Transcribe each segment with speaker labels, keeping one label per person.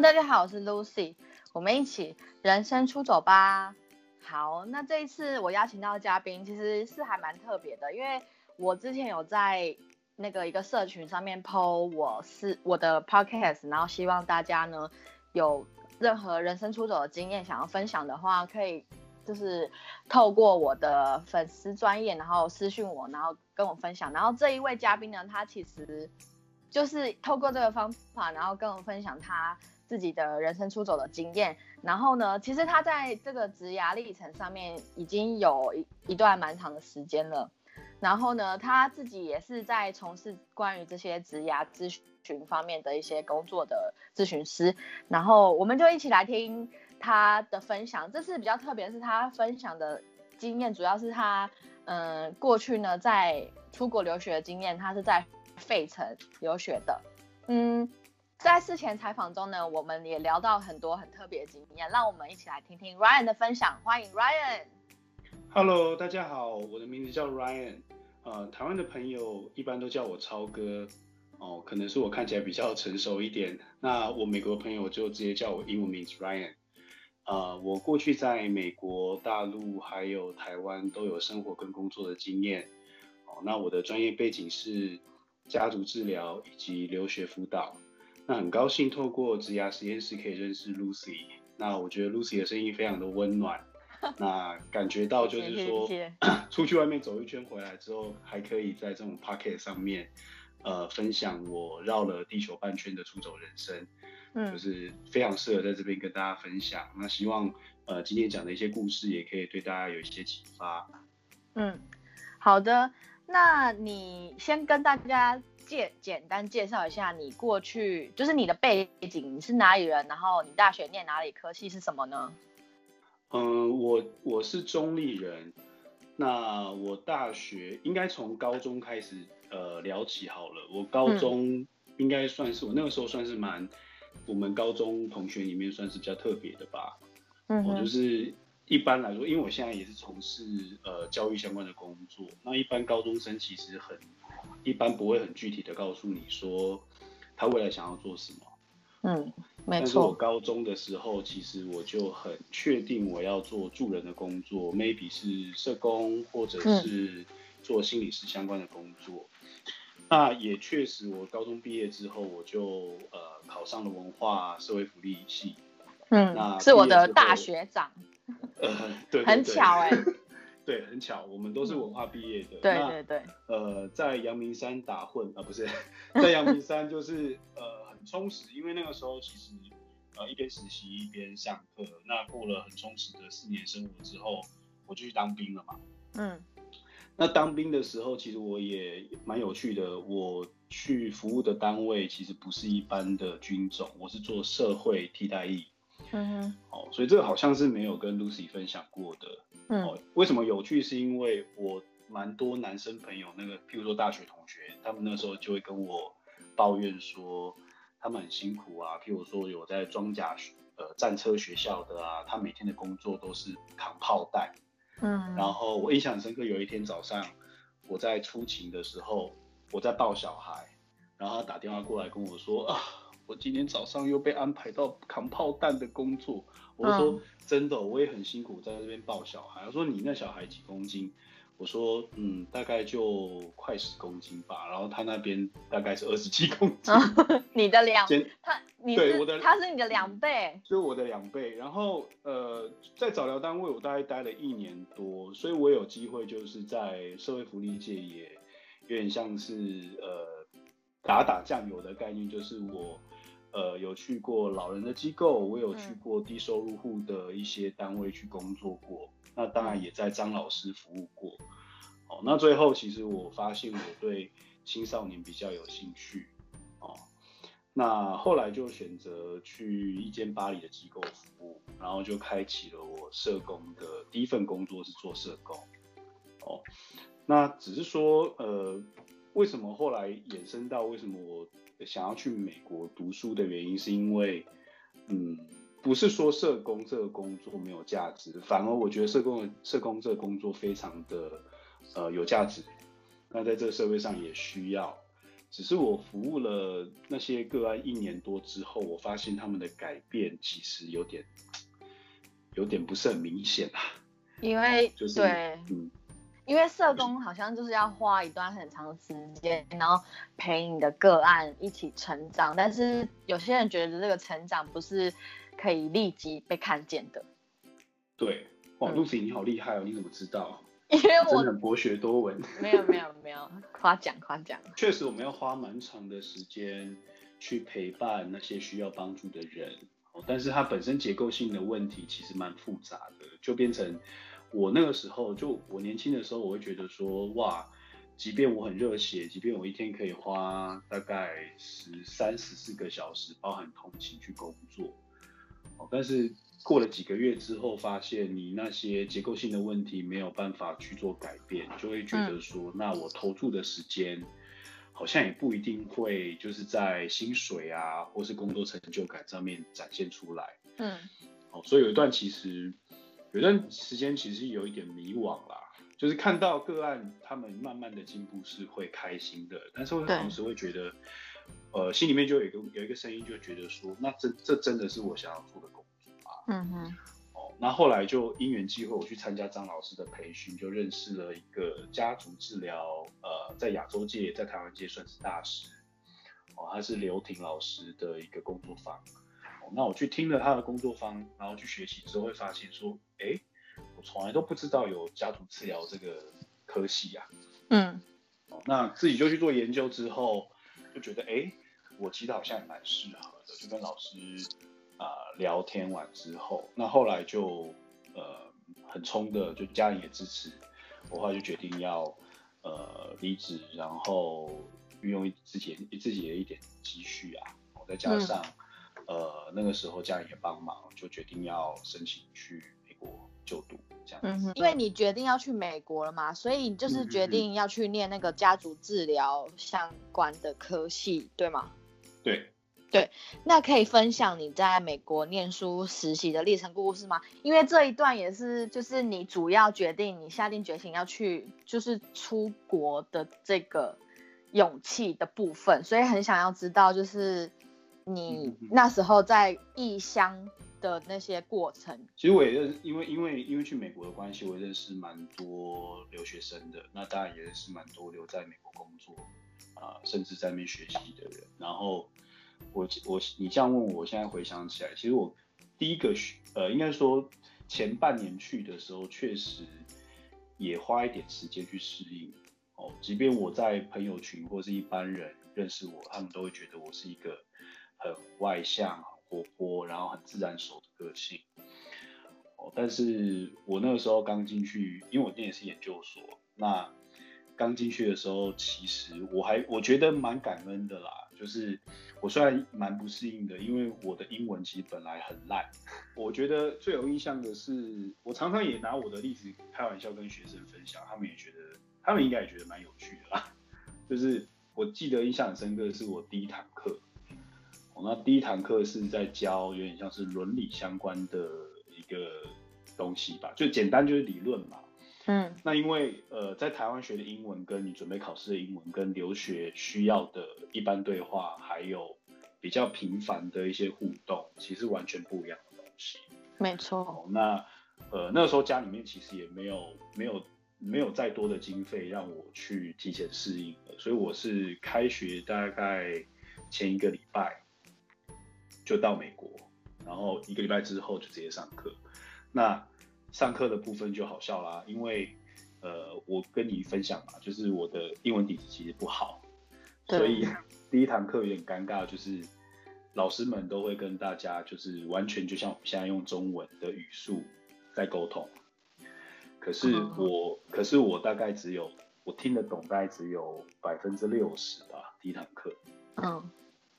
Speaker 1: 大家好，我是 Lucy，我们一起人生出走吧。好，那这一次我邀请到的嘉宾其实是还蛮特别的，因为我之前有在那个一个社群上面 PO 我是我的 Podcast，然后希望大家呢有任何人生出走的经验想要分享的话，可以就是透过我的粉丝专业，然后私讯我，然后跟我分享。然后这一位嘉宾呢，他其实。就是透过这个方法，然后跟我分享他自己的人生出走的经验。然后呢，其实他在这个职涯历程上面已经有一一段蛮长的时间了。然后呢，他自己也是在从事关于这些职涯咨询方面的一些工作的咨询师。然后我们就一起来听他的分享。这次比较特别，是他分享的经验，主要是他嗯过去呢在出国留学的经验，他是在。费城留学的，嗯，在事前采访中呢，我们也聊到很多很特别的经验，让我们一起来听听 Ryan 的分享。欢迎 Ryan。
Speaker 2: Hello，大家好，我的名字叫 Ryan，呃，台湾的朋友一般都叫我超哥，哦，可能是我看起来比较成熟一点。那我美国朋友就直接叫我英文名字 Ryan。呃，我过去在美国、大陆还有台湾都有生活跟工作的经验。哦，那我的专业背景是。家族治疗以及留学辅导，那很高兴透过植牙实验室可以认识 Lucy。那我觉得 Lucy 的声音非常的温暖，那感觉到就是说，出去外面走一圈回来之后，还可以在这种 Pocket 上面，呃，分享我绕了地球半圈的出走人生，嗯，就是非常适合在这边跟大家分享。那希望呃今天讲的一些故事也可以对大家有一些启发。
Speaker 1: 嗯，好的。那你先跟大家介简单介绍一下你过去，就是你的背景，你是哪里人？然后你大学念哪里？科系是什么呢？
Speaker 2: 嗯，我我是中立人。那我大学应该从高中开始呃聊起好了。我高中应该算是我那个时候算是蛮我们高中同学里面算是比较特别的吧。嗯，我就是。一般来说，因为我现在也是从事呃教育相关的工作，那一般高中生其实很一般不会很具体的告诉你说他未来想要做什么。
Speaker 1: 嗯，没错。
Speaker 2: 但是我高中的时候，其实我就很确定我要做助人的工作，maybe 是社工或者是做心理师相关的工作。那也确实，我高中毕业之后，我就呃考上了文化社会福利系。
Speaker 1: 嗯，那是我的大学长。
Speaker 2: 呃，对，
Speaker 1: 很巧哎，
Speaker 2: 对，很巧，我们都是文化毕业的。
Speaker 1: 对对对。
Speaker 2: 呃，在阳明山打混啊，不是，在阳明山就是呃很充实，因为那个时候其实呃一边实习一边上课，那过了很充实的四年生活之后，我就去当兵了嘛。嗯。那当兵的时候，其实我也蛮有趣的，我去服务的单位其实不是一般的军种，我是做社会替代役。嗯哼，哦，所以这个好像是没有跟 Lucy 分享过的。嗯，为什么有趣？是因为我蛮多男生朋友，那个譬如说大学同学，他们那时候就会跟我抱怨说，他们很辛苦啊。譬如说有在装甲呃战车学校的啊，他每天的工作都是扛炮弹。嗯，然后我印象很深刻，有一天早上我在出勤的时候，我在抱小孩，然后他打电话过来跟我说啊。我今天早上又被安排到扛炮弹的工作，我说真的，我也很辛苦在这边抱小孩。他说你那小孩几公斤？我说嗯，大概就快十公斤吧。然后他那边大概是二十七公斤，
Speaker 1: 你的两他你对我的他是你的两倍，
Speaker 2: 就我的两倍。然后呃，在早疗单位我大概待了一年多，所以我有机会就是在社会福利界也有点像是呃打打酱油的概念，就是我。呃，有去过老人的机构，我有去过低收入户的一些单位去工作过。那当然也在张老师服务过。哦，那最后其实我发现我对青少年比较有兴趣。哦，那后来就选择去一间巴黎的机构服务，然后就开启了我社工的第一份工作是做社工。哦，那只是说，呃，为什么后来衍生到为什么我？想要去美国读书的原因，是因为，嗯，不是说社工这个工作没有价值，反而我觉得社工社工这个工作非常的，呃，有价值。那在这个社会上也需要。只是我服务了那些个案一年多之后，我发现他们的改变其实有点有点不是很明显啊。
Speaker 1: 因为
Speaker 2: 就是
Speaker 1: 对，
Speaker 2: 嗯，
Speaker 1: 因为社工好像就是要花一段很长时间，然后陪你的个案一起成长。但是有些人觉得这个成长不是可以立即被看见的，
Speaker 2: 对，哇
Speaker 1: 嗯
Speaker 2: ，Lucy 你好厉害哦，你怎么知道？
Speaker 1: 因为
Speaker 2: 真
Speaker 1: 我
Speaker 2: 博学多闻。
Speaker 1: 没有没有没有夸奖夸奖，
Speaker 2: 确实，我们要花蛮长的时间去陪伴那些需要帮助的人，哦但是它本身结构性的问题其实蛮复杂的，就变成我那个时候，就我年轻的时候，我会觉得说，哇，即便我很热血，即便我一天可以花大概十三十四个小时，包含通勤去工作，哦，但是过了几个月之后，发现你那些结构性的问题没有办法去做改变，就会觉得说，那我投注的时间好像也不一定会就是在薪水啊，或是工作成就感上面展现出来。
Speaker 1: 嗯。
Speaker 2: 哦，所以有一段其实有段时间其实有一点迷惘啦，就是看到个案他们慢慢的进步是会开心的，但是会同时会觉得，呃，心里面就有一个有一个声音就觉得说，那这这真的是我想要做的工作吗？
Speaker 1: 嗯哼
Speaker 2: 哦，那后来就因缘际会，我去参加张老师的培训，就认识了一个家族治疗，呃，在亚洲界、在台湾界算是大师。哦，他是刘婷老师的一个工作坊。哦，那我去听了他的工作坊，然后去学习之后，会发现说，哎，我从来都不知道有家族治疗这个科系啊。
Speaker 1: 嗯
Speaker 2: 哦，那自己就去做研究之后，就觉得哎，诶我其实好像也蛮适合的，就跟老师啊、聊天完之后，那后来就呃很冲的，就家人也支持，我后来就决定要呃离职，然后运用自己自己的一点积蓄啊，我再加上、呃那个时候家人也帮忙，就决定要申请去美国就读这样子。
Speaker 1: 嗯，因为你决定要去美国了嘛，所以你就是决定要去念那个家族治疗相关的科系，对吗？
Speaker 2: 对对，
Speaker 1: 那可以分享你在美国念书实习的历程故事吗？因为这一段也是就是你主要决定你下定决心要去就是出国的这个勇气的部分，所以很想要知道就是你那时候在异乡的那些过程。
Speaker 2: 其实我也认识，因为因为因为去美国的关系，我认识蛮多留学生的，那当然也认识蛮多留在美国工作啊、甚至在那边学习的人。然后我我你这样问我，我现在回想起来，其实我第一个学呃，应该说前半年去的时候，确实也花一点时间去适应哦。即便我在朋友群或是一般人认识我，他们都会觉得我是一个很外向、很活泼，然后很自然熟的个性。哦，但是我那个时候刚进去，因为我念的是研究所，那刚进去的时候，其实我还我觉得蛮感恩的啦。就是我虽然蛮不适应的，因为我的英文其实本来很烂。我觉得最有印象的是，我常常也拿我的例子开玩笑跟学生分享，他们也觉得，他们应该也觉得蛮有趣的啦。就是我记得印象很深刻的是我第一堂课，哦，那第一堂课是在教有点像是伦理相关的一个东西吧，就简单就是理论嘛。
Speaker 1: 嗯
Speaker 2: 那因为呃，在台湾学的英文跟你准备考试的英文，跟留学需要的一般对话，还有比较频繁的一些互动，其实完全不一样的东西。
Speaker 1: 没错。
Speaker 2: 哦，那呃那个时候家里面其实也没有没有没有再多的经费让我去提前适应的，所以我是开学大概前一个礼拜就到美国，然后一个礼拜之后就直接上课。那上课的部分就好笑啦，因为呃我跟你分享嘛，就是我的英文底子其实不好，所以 第一堂课有点尴尬，就是老师们都会跟大家就是完全就像我们现在用中文的语速在沟通，可是
Speaker 1: 哦
Speaker 2: 我、可是我大概只有我听得懂，大概只有百分之六十吧，第一堂课。
Speaker 1: 嗯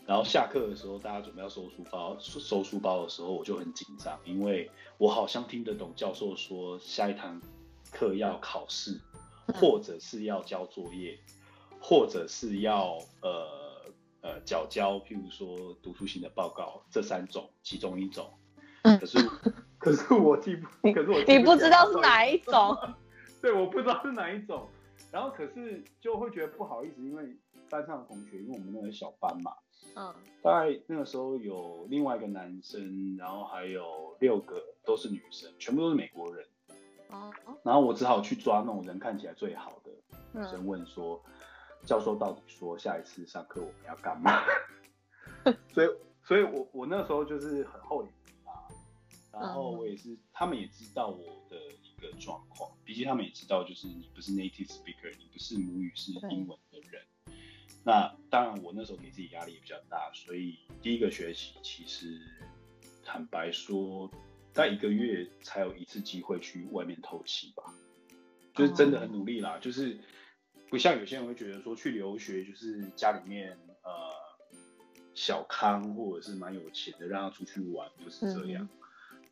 Speaker 2: 然后下课的时候，大家准备要收书包，收收书包的时候，我就很紧张，因为我好像听得懂教授说下一堂课要考试，
Speaker 1: 嗯
Speaker 2: 或者是要交作业，或者是要呃呃缴交，譬如说读书型的报告这三种其中一种。
Speaker 1: 嗯
Speaker 2: 可是可是我记不，可是我记
Speaker 1: 你不知道是哪一种？
Speaker 2: 对，我不知道是哪一种。然后可是就会觉得不好意思，因为班上的同学，因为我们那个小班嘛，
Speaker 1: 嗯
Speaker 2: 大概那个时候有另外一个男生，然后还有六个都是女生，全部都是美国人。
Speaker 1: 哦
Speaker 2: 然后我只好去抓那种人看起来最好的女
Speaker 1: 嗯
Speaker 2: 生，问说，教授到底说下一次上课我们要干嘛？所以，所以我我那时候就是很厚脸皮啊，然后我也是，他们也知道我的一个状况，毕竟他们也知道，就是你不是 native speaker，你不是母语是英文的人。那当然，我那时候给自己压力也比较大，所以第一个学期其实坦白说，在一个月才有一次机会去外面透气吧，就是真的很努力啦，就是不像有些人会觉得说去留学就是家里面呃小康或者是蛮有钱的，让他出去玩，就是这样。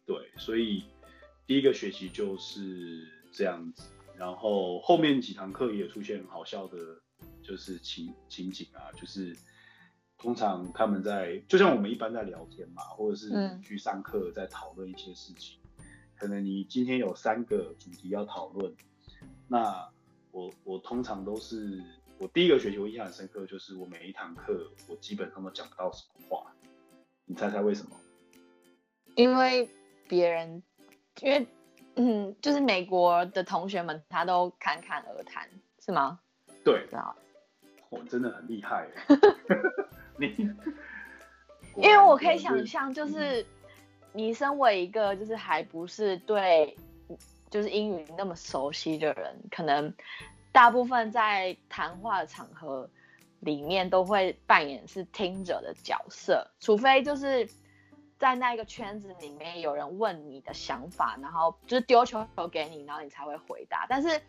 Speaker 2: 对，所以第一个学期就是这样子，然后后面几堂课也出现很好笑的，就是情情景啊，就是通常他们在就像我们一般在聊天嘛，或者是
Speaker 1: 嗯
Speaker 2: 去上课在讨论一些事情，可能你今天有三个主题要讨论，那我我通常都是我第一个学期我印象很深刻，就是我每一堂课我基本上都讲不到什么话，你猜猜为什么？
Speaker 1: 因为别人，因为嗯，就是美国的同学们他都侃侃而谈，是吗？
Speaker 2: 对，我真的很厉害，你，
Speaker 1: 因为我可以想象，就是你身为一个就是还不是对就是英语那么熟悉的人，可能大部分在谈话的场合里面都会扮演是听者的角色，除非就是在那一个圈子里面有人问你的想法，然后就是丢球给你，然后你才会回答。但是，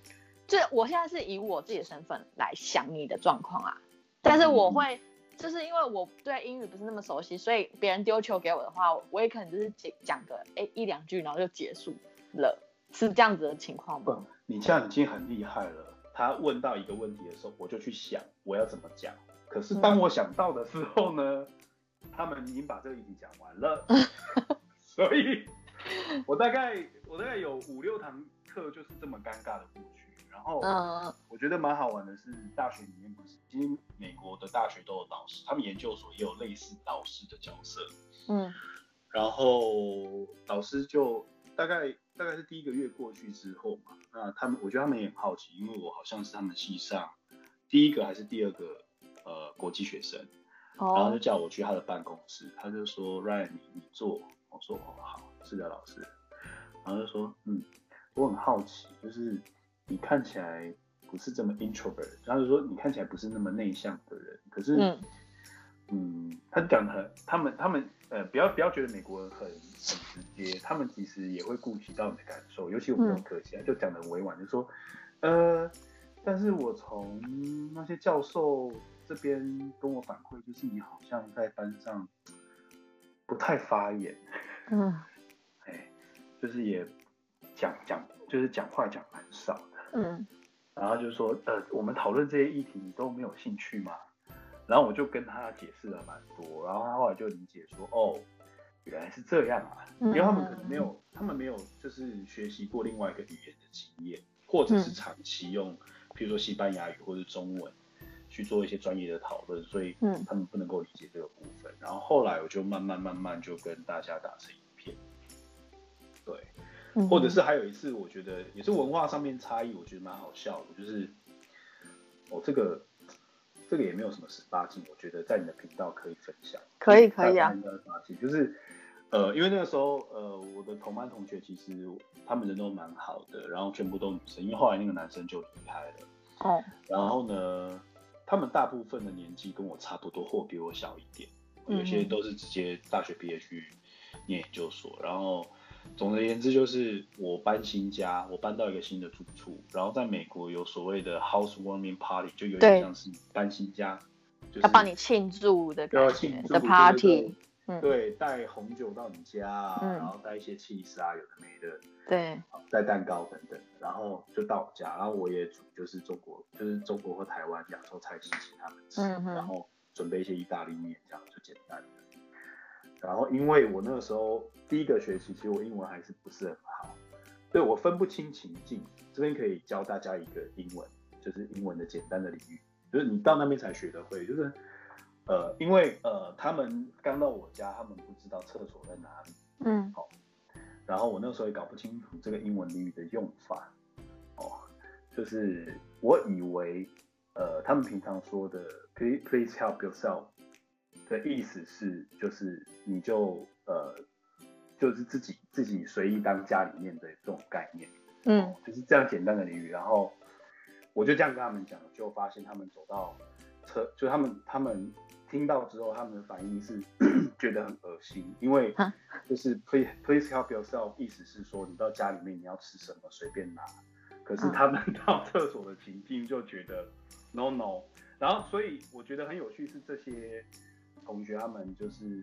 Speaker 1: 就我现在是以我自己的身份来想你的状况啊，但是我会。就是因为我对英语不是那么熟悉，所以别人丢球给我的话，我也可能就是讲讲个哎一两句，然后就结束了，是这样子的情况吗？
Speaker 2: 你这样已经很厉害了。他问到一个问题的时候，我就去想我要怎么讲。可是当我想到的时候呢，他们已经把这个议题讲完了，所以我大概我大概有五六堂课就是这么尴尬的过去。然后，
Speaker 1: 嗯，
Speaker 2: 我觉得蛮好玩的是，大学里面不是，其实美国的大学都有导师，他们研究所也有类似导师的角色。
Speaker 1: 嗯，
Speaker 2: 然后导师就大概大概是第一个月过去之后嘛，那他们我觉得他们也很好奇，因为我好像是他们系上第一个还是第二个呃国际学生，然后就
Speaker 1: 哦，
Speaker 2: 叫我去他的办公室，他就说 Ryan 你你坐，我说哦好，是的老师，然后就说嗯，我很好奇，就是你看起来不是这么 introvert，他就说你看起来不是那么内向的人，可是
Speaker 1: 嗯。
Speaker 2: 嗯，他讲的很，他们他们呃，不要不要觉得美国人很很直接，他们其实也会顾及到你的感受，尤其我们这种科系啊，就讲的很委婉，就说呃，但是我从那些教授这边跟我反馈，就是你好像在班上不太发言，
Speaker 1: 嗯。
Speaker 2: 哎，就是也讲讲就是讲话讲蛮少。的。
Speaker 1: 嗯
Speaker 2: 然后就说，呃，我们讨论这些议题，你都没有兴趣吗？然后我就跟他解释了蛮多，然后他后来就理解说，哦，原来是这样啊，因为他们可能没有，他们没有就是学习过另外一个语言的经验，或者是长期用，譬如说西班牙语或者中文去做一些专业的讨论，所以
Speaker 1: 嗯
Speaker 2: 他们不能够理解这个部分。然后后来我就慢慢慢慢就跟大家打成一片，对。
Speaker 1: 嗯，
Speaker 2: 或者是还有一次，我觉得也是文化上面差异，我觉得蛮好笑的，就是哦，这个这个也没有什么十八禁，我觉得在你的频道可以分享，
Speaker 1: 可以可以啊。
Speaker 2: 就是呃，因为那个时候呃，我的同班同学其实他们人都蛮好的，然后全部都女生，因为后来那个男生就离开了，
Speaker 1: 哦，
Speaker 2: 然后呢，他们大部分的年纪跟我差不多，或比我小一点，有些
Speaker 1: 嗯
Speaker 2: 都是直接大学毕业去念研究所。然后，总而言之，就是我搬新家，我搬到一个新的住处，然后在美国有所谓的 housewarming party，就有点像是搬新家，就是
Speaker 1: 要帮你庆祝的
Speaker 2: 要
Speaker 1: 感觉的
Speaker 2: 庆祝对
Speaker 1: party，嗯，
Speaker 2: 对，带红酒到你家啊，
Speaker 1: 嗯。
Speaker 2: 然后带一些 cheese 啊，有的没的，
Speaker 1: 对，
Speaker 2: 带蛋糕等等，然后就到我家，然后我也煮就是中国，就是中国或台湾亚洲菜系请他们吃，
Speaker 1: 嗯
Speaker 2: 然后准备一些意大利面，这样就简单的。然后因为我那个时候第一个学期，其实我英文还是不是很好，对我分不清情境。这边可以教大家一个英文，就是英文的简单的领域，就是你到那边才学得会，就是呃，因为呃，他们刚到我家，他们不知道厕所在哪里，
Speaker 1: 嗯，
Speaker 2: 好，然后我那时候也搞不清楚这个英文俚语的用法，哦，就是我以为呃，他们平常说的 please please help yourself 的意思是，就是你就呃，就是自己自己随意当家里面的这种概念。
Speaker 1: 嗯，
Speaker 2: 就是这样简单的俚语，然后我就这样跟他们讲，就发现他们走到车，就他们他们听到之后，他们的反应是 觉得很恶心，因为
Speaker 1: 啊
Speaker 2: 就是 please please help yourself，意思是说你到家里面你要吃什么随便拿，可是
Speaker 1: 嗯。
Speaker 2: 他们 到厕所的情境就觉得 no no，然后所以我觉得很有趣是这些同学他们就是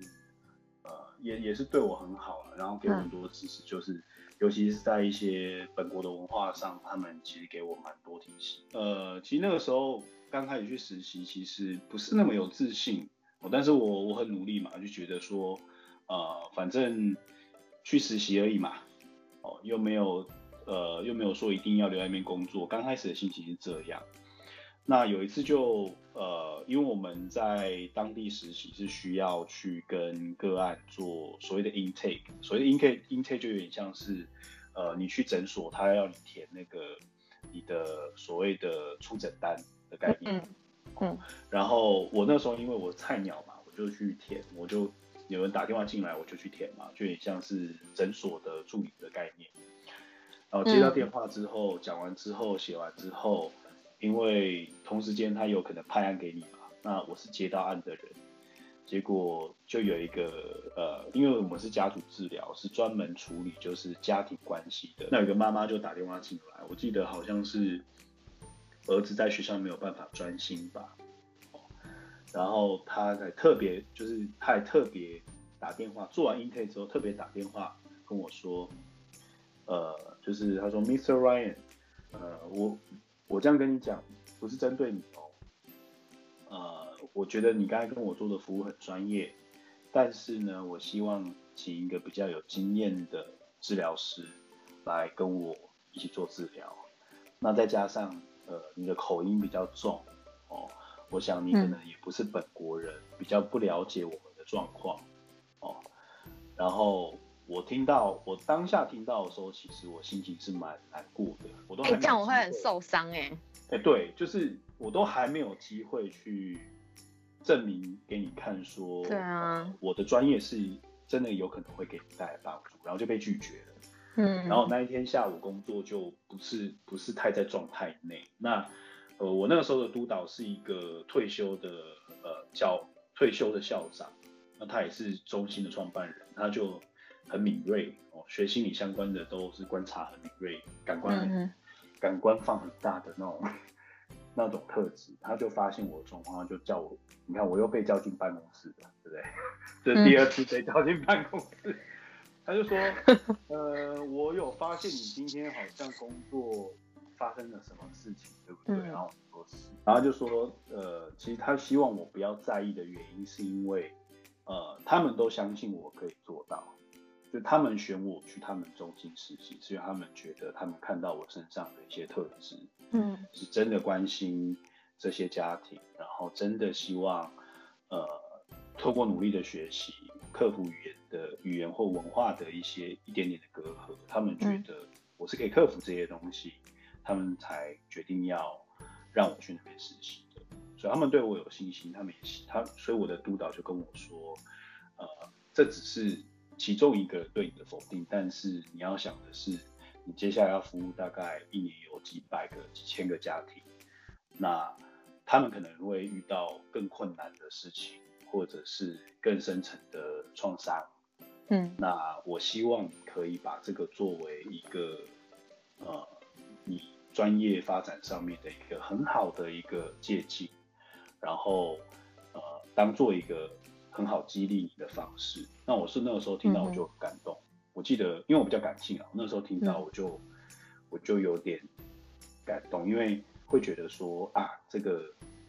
Speaker 2: 呃也也是对我很好了，然后给我很多支持，就是。尤其是在一些本国的文化上，他们其实给我蛮多提醒。呃，其实那个时候刚开始去实习，其实不是那么有自信，哦、但是我我很努力嘛，就觉得说，呃，反正去实习而已嘛，哦，又没有呃又没有说一定要留在那边工作。刚开始的心情是这样。那有一次就呃，因为我们在当地实习是需要去跟个案做所谓的 intake，所谓的 intake intake 就有点像是呃，你去诊所，他要你填那个你的所谓的出诊单的概念。
Speaker 1: 嗯嗯
Speaker 2: 然后我那时候因为我菜鸟嘛，我就去填，我就有人打电话进来，我就去填嘛，就有点像是诊所的助理的概念。然后接到电话之后，讲完之后，写完之后。因为同时间他有可能派案给你嘛，那我是接到案的人，结果就有一个呃，因为我们是家族治疗，是专门处理就是家庭关系的。那有个妈妈就打电话进来，我记得好像是儿子在学校没有办法专心吧，然后他还特别就是他还特别打电话，做完 intake 之后特别打电话跟我说，呃，就是他说 Mr. Ryan，呃，我。我这样跟你讲，不是针对你哦。呃，我觉得你刚才跟我做的服务很专业，但是呢，我希望请一个比较有经验的治疗师来跟我一起做治疗。那再加上呃，你的口音比较重哦，我想你可能也不是本国人，嗯、比较不了解我们的状况哦。然后。我听到，我当下听到的时候，其实我心情是蛮难过的。我都
Speaker 1: 哎、欸，这样我会很受伤哎、欸。
Speaker 2: 哎、欸，对，就是我都还没有机会去证明给你看说，
Speaker 1: 对啊、
Speaker 2: 呃，我的专业是真的有可能会给你带来帮助，然后就被拒绝了。
Speaker 1: 嗯，
Speaker 2: 然后那一天下午工作就不是不是太在状态内。那呃，我那个时候的督导是一个退休的呃教退休的校长，那他也是中心的创办人，他就。很敏锐哦，学心理相关的都是观察很敏锐，感官很、
Speaker 1: 嗯、
Speaker 2: 感官放很大的那种 那种特质，他就发现我的状况，就叫我，你看我又被叫进办公室了，对不对？这是第二次被叫进办公室，嗯、他就说，呃，我有发现你今天好像工作发生了什么事情，对不对？
Speaker 1: 嗯、
Speaker 2: 然后我说是，然后就说，呃，其实他希望我不要在意的原因，是因为，呃，他们都相信我可以做到。就他们选我去他们中心实习，是因为他们觉得他们看到我身上的一些特质，
Speaker 1: 嗯，
Speaker 2: 是真的关心这些家庭，然后真的希望，呃，透过努力的学习，克服语言的语言或文化的一些一点点的隔阂，他们觉得我是可以克服这些东西，他们才决定要让我去那边实习的，所以他们对我有信心，他们也他，所以我的督导就跟我说，呃，这只是。其中一个对你的否定，但是你要想的是，你接下来要服务大概一年有几百个、几千个家庭，那他们可能会遇到更困难的事情，或者是更深层的创伤。
Speaker 1: 嗯，
Speaker 2: 那我希望可以把这个作为一个呃你专业发展上面的一个很好的一个借鉴，然后呃当做一个。很好激励你的方式。那我是那个时候听到我就很感动。嗯、我记得，因为我比较感性啊，我那时候听到我就、嗯、我就有点感动，因为会觉得说啊，这个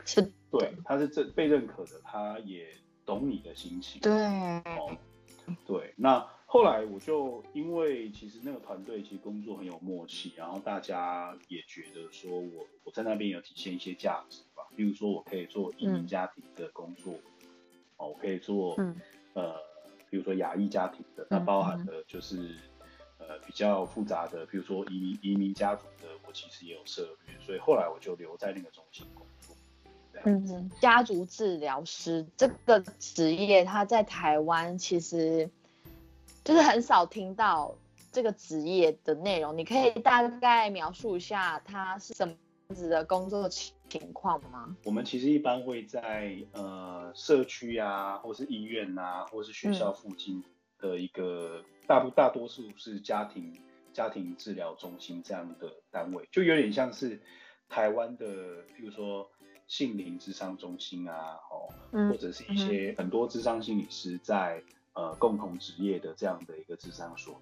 Speaker 1: 是
Speaker 2: 对，他是这被认可的，他也懂你的心情。
Speaker 1: 对，
Speaker 2: 哦，对。那后后来我就因为其实那个团队其实工作很有默契，然后大家也觉得说我我在那边有体现一些价值吧，比如说我可以做移民家庭的工作，哦，我可以做嗯呃，比如说亚裔家庭的，那包含的就是呃比较复杂的，比如说移民移民家族的，我其实也有涉猎，所以后来我就留在那个中心工作。
Speaker 1: 嗯，家族治疗师这个职业，他在台湾其实。就是很少听到这个职业的内容，你可以大概描述一下它是什么样子的工作情情况吗？
Speaker 2: 我们其实一般会在呃社区啊，或是医院啊，或是学校附近的一个大部大多数是家庭家庭治疗中心这样的单位，就有点像是台湾的，譬如说杏林智商中心啊，哦，或者是一些很多智商心理师在。呃，共同职业的这样的一个智商所，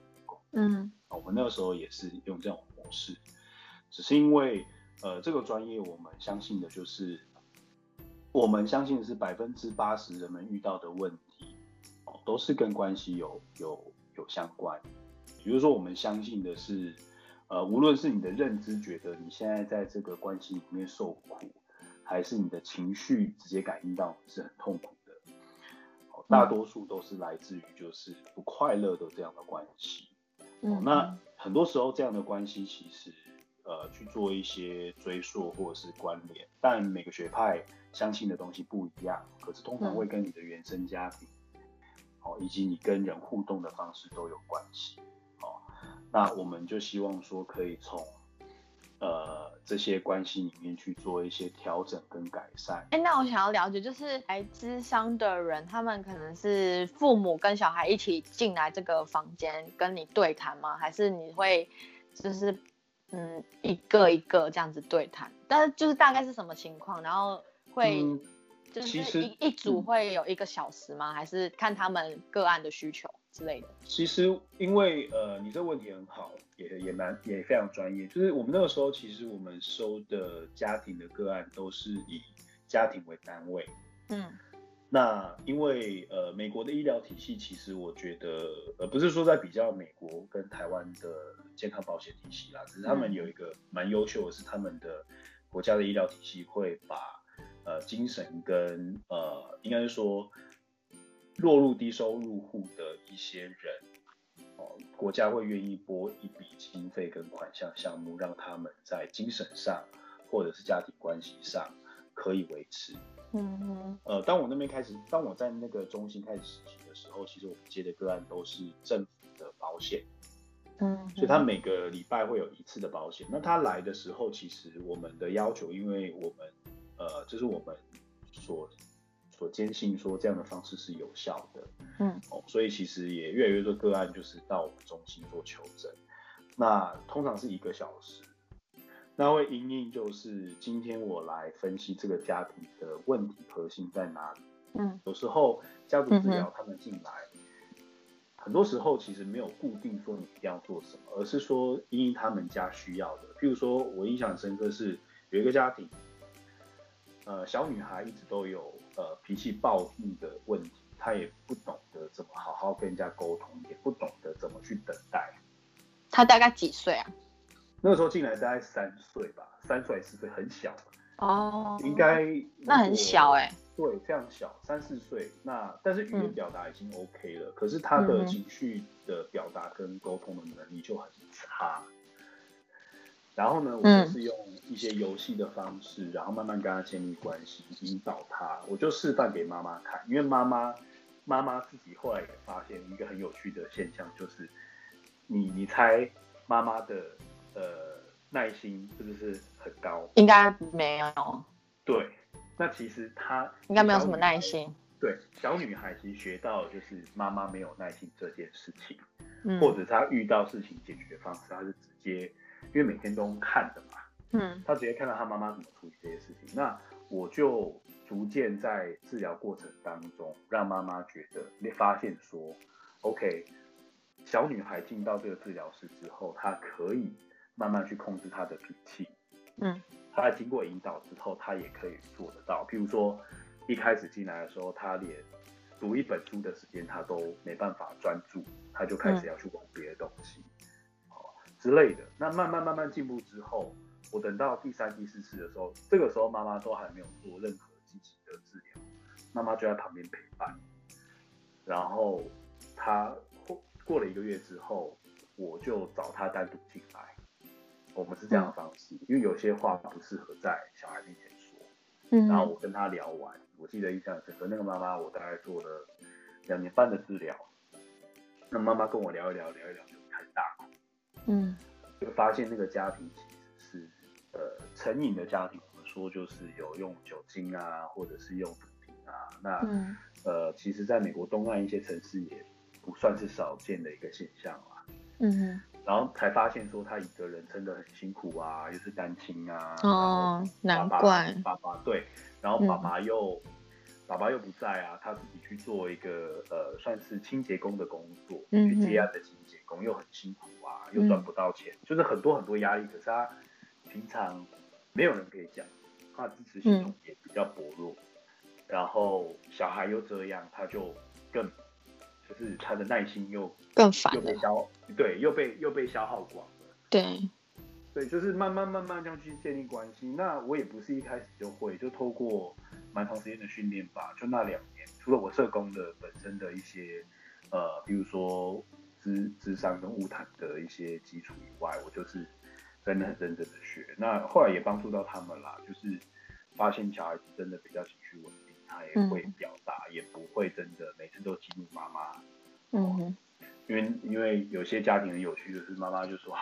Speaker 2: 嗯，我们那个时候也是用这种模式，只是因为呃，这个专业我们相信的就是，我们相信的是百分之八十人们遇到的问题，哦，都是跟关系有有有相关。比如说，我们相信的是，呃，无论是你的认知觉得你现在在这个关系里面受苦，还是你的情绪直接感应到是很痛苦的。大多数都是来自于就是不快乐的这样的关系，哦，那很多时候这样的关系其实呃去做一些追溯或者是关联，但每个学派相信的东西不一样，可是通常会跟你的原生家庭，哦，以及你跟人互动的方式都有关系，哦，那我们就希望说可以从。呃，这些关系里面去做一些调整跟改善。
Speaker 1: 哎，那我想要了解，就是来咨商的人，他们可能是父母跟小孩一起进来这个房间跟你对谈吗？还是你会就是嗯一个一个这样子对谈？但是就是大概是什么情况？然后会就是一一组会有一个小时吗？还是看他们个案的需求？之类的，
Speaker 2: 其实因为呃，你这个问题很好，也也蛮也非常专业。就是我们那个时候，其实我们收的家庭的个案都是以家庭为单位。嗯，那因为呃，美国的医疗体系，其实我觉得呃，不是说在比较美国跟台湾的健康保险体系啦，只是他们有一个蛮优秀的是，他们的国家的医疗体系会把呃精神跟呃，应该是说。落入低收入户的一些人，哦，国家会愿意拨一笔经费跟款项项目，让他们在精神上或者是家庭关系上可以维持。嗯哼。呃，当我那边开始，当我在那个中心开始实习的时候，其实我们接的个案都是政府的保险。嗯。所以他每个礼拜会有一次的保险。那他来的时候，其实我们的要求，因为我们呃，这是我们所。所坚信说这样的方式是有效的，嗯，哦，所以其实也越来越多个案就是到我们中心做求诊，那通常是一个小时，那会因应就是今天我来分析这个家庭的问题核心在哪里，嗯，有时候家族治疗他们进来，很多时候其实没有固定说你一定要做什么，而是说因应他们家需要的，譬如说我印象深刻是有一个家庭，呃，小女孩一直都有。呃，脾气暴怒的问题，她也不懂得怎么好好跟人家沟通，也不懂得怎么去等待。
Speaker 1: 她大概几岁啊？
Speaker 2: 那个时候进来大概三岁吧，三岁四岁，很小。哦，应该
Speaker 1: 那很小哎。
Speaker 2: 对，非常小，三四岁。那但是语言表达已经 OK 了，可是他的情绪的表达跟沟通的能力就很差。然后呢，我就是用一些游戏的方式，然后慢慢跟他建立关系，引导他。我就示范给妈妈看，因为妈妈妈妈自己后来也发现一个很有趣的现象，就是你你猜妈妈的呃耐心是不是很高？
Speaker 1: 应该没有。
Speaker 2: 对，那其实她
Speaker 1: 应该没有什么耐心。
Speaker 2: 对，小女孩其实学到就是妈妈没有耐心这件事情，或者她遇到事情解决方式，她是直接。因为每天都看的嘛，嗯，她直接看到她妈妈怎么处理这些事情，那我就逐渐在治疗过程当中，让妈妈觉得，你发现说，OK，小女孩进到这个治疗室之后，她可以慢慢去控制他的脾气，嗯，他经过引导之后，他也可以做得到。譬如说，一开始进来的时候，他连读一本书的时间他都没办法专注，他就开始要去玩别的东西，哦之类的。那慢慢慢慢进步之后，我等到第三、第四次的时候，这个时候妈妈都还没有做任何积极的治疗，妈妈就在旁边陪伴。然后他过过了一个月之后，我就找他单独进来。我们是这样的方式，因为有些话不适合在小孩面前说。
Speaker 1: 嗯
Speaker 2: 然后我跟他聊完，我记得印象很深刻，那个妈妈我大概做了两年半的治疗。那妈妈跟我聊一聊，聊一聊就开始大哭，
Speaker 1: 嗯
Speaker 2: 就发现那个家庭其实是呃成瘾的家庭，我们说就是有用酒精啊，或者是用毒品啊。那、
Speaker 1: 嗯
Speaker 2: 呃，其实在美国东岸一些城市也不算是少见的一个现象啦。
Speaker 1: 嗯
Speaker 2: 然后才发现说他一个人真的很辛苦啊，又是单亲啊，
Speaker 1: 哦难怪
Speaker 2: 爸爸对，然后爸
Speaker 1: 嗯。
Speaker 2: 爸又、爸爸又不在啊，他自己去做一个呃算是清洁工的工作，
Speaker 1: 嗯
Speaker 2: 去接
Speaker 1: 哼
Speaker 2: 案的清洁工又很辛苦啊，又赚不到钱，就是很多很多压力，可是他平常没有人可以讲，他的支持系统
Speaker 1: 嗯。
Speaker 2: 也比较薄弱，然后小孩又这样，他就更就是他的耐心又
Speaker 1: 更烦了，
Speaker 2: 又被消，对，又被又被消耗光了。
Speaker 1: 对，
Speaker 2: 对，就是慢慢慢慢这样去建立关系。那我也不是一开始就会，就透过蛮长时间的训练吧。就那两年，除了我社工的本身的一些呃，比如说智智商跟物谈的一些基础以外，我就是真的很认真的学。那后来也帮助到他们啦，就是发现小孩子真的比较情绪稳定，他也会
Speaker 1: 嗯
Speaker 2: 表达，也不会真的每次都激怒妈妈。
Speaker 1: 嗯哼
Speaker 2: 因为因为有些家庭很有趣，就是妈妈就说啊，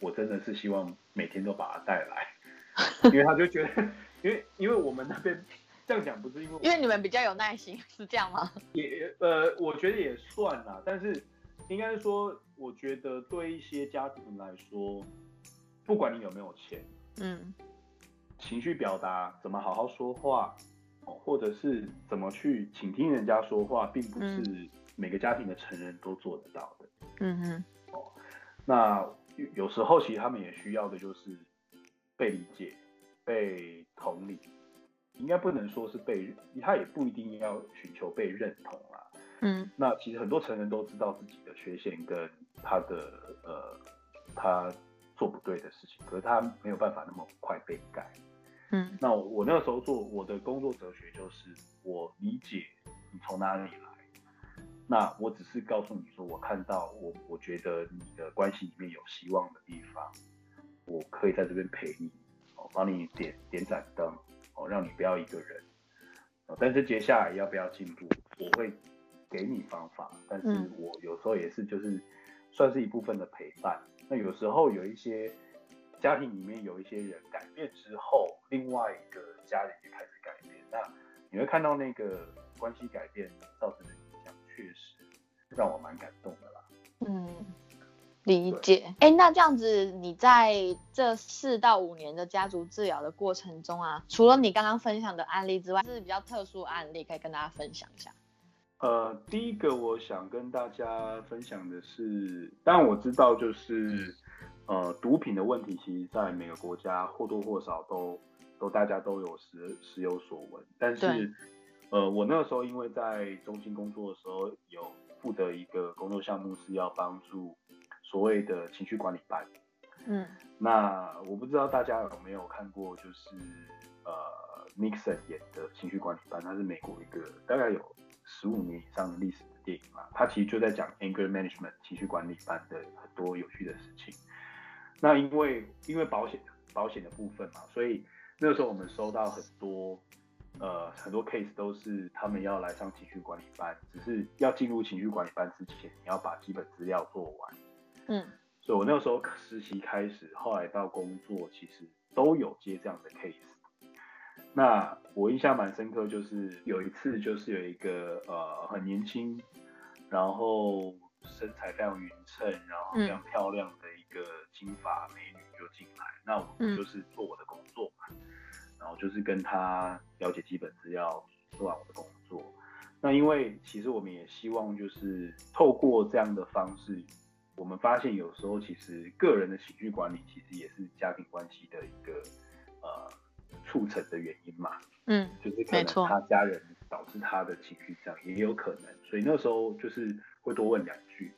Speaker 2: 我真的是希望每天都把他带来，因为他就觉得，因为因为我们那边这样讲不是因为
Speaker 1: 因为你们比较有耐心，是这样吗？
Speaker 2: 也呃，我觉得也算啦，但是应该是说，我觉得对一些家庭来说，不管你有没有钱，
Speaker 1: 嗯
Speaker 2: 情绪表达怎么好好说话，哦，或者是怎么去倾听人家说话，并不是每个家庭的成人都做得到的。
Speaker 1: 嗯哼
Speaker 2: 那有有时候其实他们也需要的就是被理解、被同理，应该不能说是被，他也不一定要寻求被认同啦。
Speaker 1: 嗯
Speaker 2: 那其实很多成人都知道自己的缺陷跟他的呃他做不对的事情，可是他没有办法那么快被改。
Speaker 1: 嗯
Speaker 2: 那我我那个时候做我的工作哲学就是，我理解你从哪里来，那我只是告诉你说，我看到我我觉得你的关系里面有希望的地方，我可以在这边陪你，哦，帮你点点盏灯，哦，让你不要一个人。哦但是接下来要不要进步，我会给你方法，但是
Speaker 1: 嗯
Speaker 2: 我有时候也是就是算是一部分的陪伴。那有时候有一些家庭里面有一些人改变之后，另外一个家人也开始改变，那你会看到那个关系改变造成的影响，确实让我蛮感动的啦。
Speaker 1: 嗯，理解。哎，那这样子，你在这四到五年的家族治疗的过程中啊，除了你刚刚分享的案例之外，是比较特殊案例，可以跟大家分享一下。
Speaker 2: 呃，第一个我想跟大家分享的是，当然我知道就是呃毒品的问题，其实在每个国家或多或少都都大家都有时时有所闻，但是呃我那个时候因为在中心工作的时候，有负责一个工作项目是要帮助所谓的情绪管理班，
Speaker 1: 嗯。
Speaker 2: 那我不知道大家有没有看过，就是呃 Nixon 演的情绪管理班，它是美国一个大概有十五年以上的历史的电影嘛，它其实就在讲 anger management 情绪管理班的很多有趣的事情。那因为因为保险保险的部分嘛，所以那个时候我们收到很多呃很多 case 都是他们要来上情绪管理班，只是要进入情绪管理班之前，你要把基本资料做完。
Speaker 1: 嗯
Speaker 2: 所以我那个时候实习开始，后来到工作，其实都有接这样的 case。那我印象蛮深刻，就是有一次，就是有一个呃很年轻，然后身材非常匀称，然后非常漂亮的一个金发美女就进来。那我
Speaker 1: 嗯
Speaker 2: 就是做我的工作嘛，然后就是跟她了解基本资料，做完我的工作。那因为其实我们也希望就是透过这样的方式，我们发现有时候其实个人的情绪管理其实也是家庭关系的一个呃促成的原因嘛，
Speaker 1: 嗯
Speaker 2: 就是可能他家人导致他的情绪这样，也有可能。所以那时候就是会多问两句。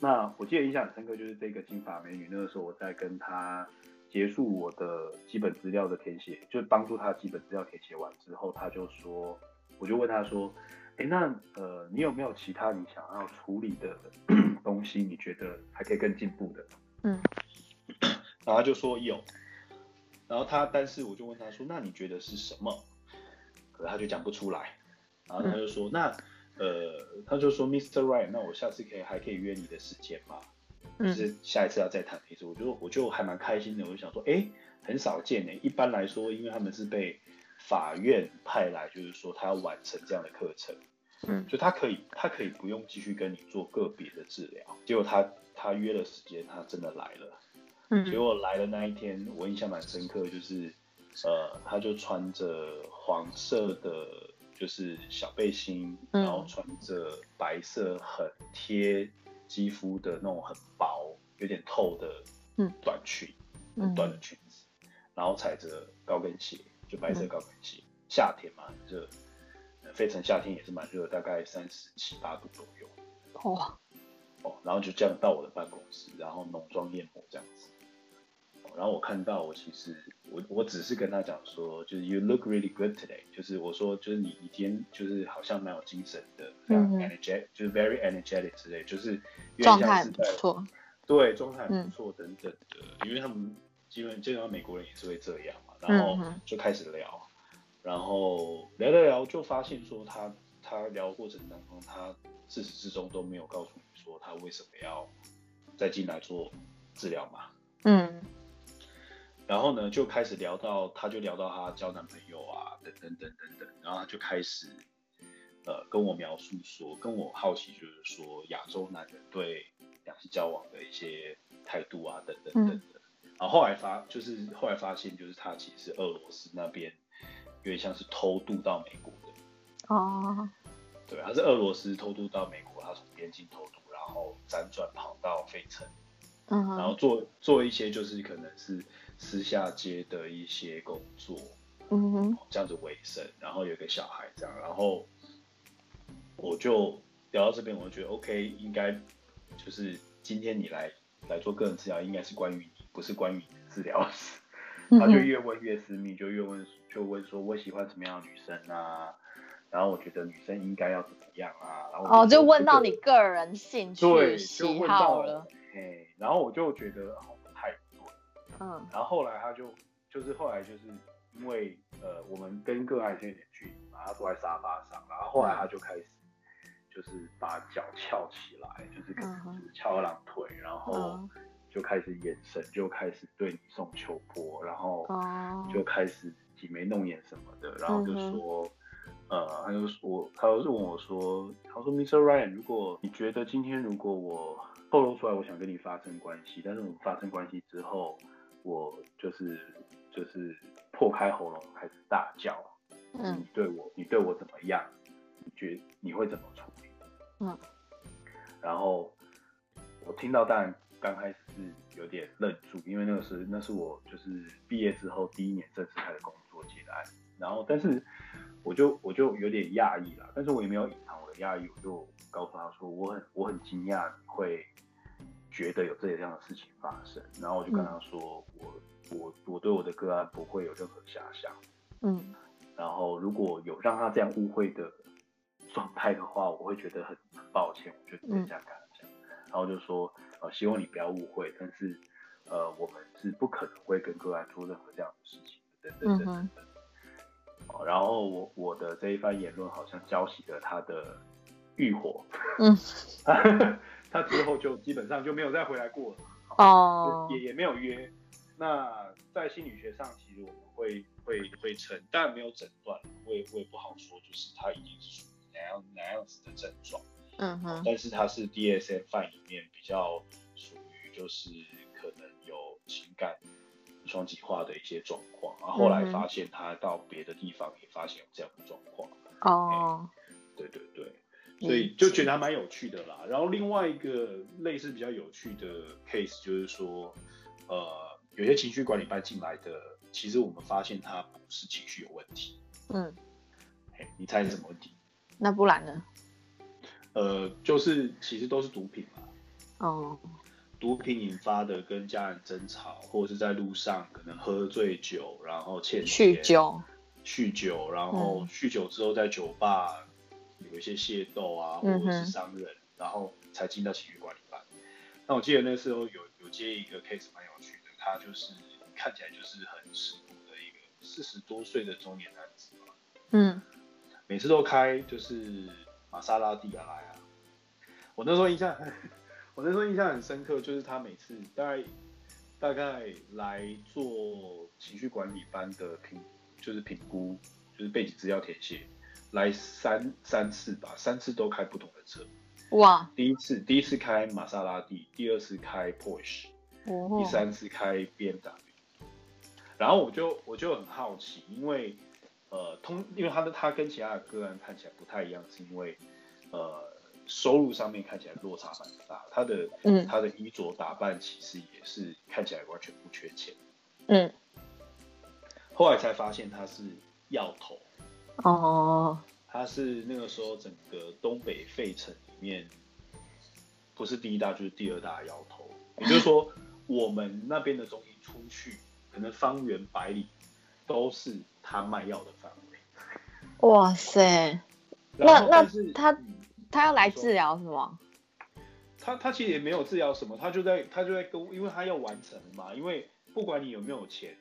Speaker 2: 那我记得印象很深刻，就是这个金发美女，那个时候我在跟她结束我的基本资料的填写，就是帮助她基本资料填写完之后，她就说，我就问她说，哎，那呃，你有没有其他你想要处理的 东西？你觉得还可以更进步的？嗯，然后她就说有，然后她，但是我就问她说，那你觉得是什么？可是她就讲不出来，然后她就说，那。呃，他就说，Mr. Right，那我下次可以还可以约你的时间吗？就是下一次要再谈一次，我就我就还蛮开心的，我就想说，哎，很少见呢。一般来说，因为他们是被法院派来，就是说他要完成这样的课程，嗯，就他可以他可以不用继续跟你做个别的治疗。结果他他约了时间，他真的来了，嗯，结果来的那一天，我印象蛮深刻，就是呃，他就穿着黄色的。就是小背心，然后穿着白色很贴肌肤的那种很薄、有点透的短裙，很短的裙子，然后踩着高跟鞋，就白色高跟鞋。夏天嘛，很热，费城夏天也是蛮热，大概三十七八度左右。哇！哦，然后就这样到我的办公室，然后浓妆艳抹这样子。然后我看到，我其实我我只是跟他讲说，就是 you look really good today，就是我说就是你一天就是好像蛮有精神的，非常 energetic，就是 very energetic 之类，就是
Speaker 1: 状态不错，
Speaker 2: 对，状态不错等等的，因为他们基本基本上美国人也是会这样嘛，然后就开始聊，然后聊聊聊就发现说他他聊的过程当中，他自始至终都没有告诉你说他为什么要再进来做治疗嘛，嗯。然后呢，就开始聊到，他就聊到他交男朋友啊，等等等等等，然后他就开始，呃，跟我描述说，跟我好奇就是说，亚洲男人对两性交往的一些态度啊，等等等等。然后后来发，就是后来发现，就是他其实俄罗斯那边有点像是偷渡到美国的。哦。对，他是俄罗斯偷渡到美国，他从边境偷渡，然后辗转跑到费城，嗯，然后做做一些就是可能是。私下接的一些工作，嗯哼，这样子为生，然后有个小孩这样，然后我就聊到这边，我就觉得 OK，应该就是今天你来来做个人治疗，应该是关于你，不是关于治疗师。他就越问越私密，就越问就问说，我喜欢什么样的女生啊？然后我觉得女生应该要怎么样啊？然后
Speaker 1: 哦，就问到你个人兴趣喜好了，
Speaker 2: 嘿，然后我就觉得。嗯，然后后来他就就是后来就是因为呃我们跟个案先有点距离嘛，他坐在沙发上，然后后来他就开始就是把脚翘起来，就是可能就是翘二郎腿，然后就开始眼神就开始对你送秋波，然后就开始挤眉弄眼什么的，然后就说呃他就说他就问我说他说 Mr. Ryan，如果你觉得今天如果我透露出来我想跟你发生关系，但是我们发生关系之后。我就是就是破开喉咙开始大叫，嗯，你对我你对我怎么样？你觉你会怎么处理？嗯，然后我听到，当然刚开始是有点愣住，因为那个是那是我就是毕业之后第一年正式开始工作接的案，然后但是我就我就有点讶异了，但是我也没有隐藏我的讶异，我就告诉他说我很我很惊讶你会。觉得有这样的事情发生，然后我就跟他说，我我我对我的个案不会有任何遐想，嗯，然后如果有让他这样误会的状态的话，我会觉得很很抱歉，我就这样跟他讲，然后就说，呃，希望你不要误会，但是呃，我们是不可能会跟个案做任何这样的事情，等等等等等，哦，然后我我的这一番言论好像浇熄了他的欲火，嗯。他之后就基本上就没有再回来过了，哦，也也没有约。那在心理学上，其实我们会会会称，但没有诊断，我也我也不好说，就是他已经是属于哪样哪样子的症状，嗯哼。但是他是 DSM 范里面比较属于就是可能有情感双极化的一些状况，然后后来发现他到别的地方也发现有这样的状况，哦，对对对。所以就觉得还蛮有趣的啦。然后另外一个类似比较有趣的 case 就是说，呃，有些情绪管理班进来的，其实我们发现他不是情绪有问题。嗯。嘿你猜是什么问题？
Speaker 1: 那不然呢？
Speaker 2: 呃，就是其实都是毒品嘛，
Speaker 1: 哦，
Speaker 2: 毒品引发的跟家人争吵，或者是在路上可能喝醉酒，然后欠钱
Speaker 1: 酗，酒，
Speaker 2: 酗酒，然后
Speaker 1: 嗯
Speaker 2: 酗酒之后在酒吧有一些械斗啊，或者是商人，然后才进到情绪管理班。那我记得那时候有有接一个 case 蛮有趣的，他就是看起来就是很世故的一个四十多岁的中年男子嘛，
Speaker 1: 嗯
Speaker 2: 每次都开就是玛莎拉蒂啊来啊。我那时候印象，我那时候印象很深刻，就是他每次大概大概来做情绪管理班的评，就是评估，就是背景资料填写，来三三次吧，三次都开不同的车。
Speaker 1: 哇，
Speaker 2: 第一次第一次开玛莎拉蒂，第二次开 Porsche，
Speaker 1: 哦
Speaker 2: 第三次开 BMW。然后我就我就很好奇，因为呃通，因为他的他跟其他的个案看起来不太一样，是因为呃收入上面看起来落差蛮大，他的
Speaker 1: 嗯
Speaker 2: 他的衣着打扮其实也是看起来完全不缺钱。
Speaker 1: 嗯，
Speaker 2: 后来才发现他是药头，
Speaker 1: 哦，
Speaker 2: 他是那个时候整个东北费城里面不是第一大就是第二大的药头，也就是说我们那边的中医出去，可能方圆百里都是他卖药的范围。
Speaker 1: 哇塞，那那他
Speaker 2: 嗯
Speaker 1: 他要来治疗是吗？
Speaker 2: 他他其实也没有治疗什么，他就在他就在跟，因为他要完成嘛，因为不管你有没有钱，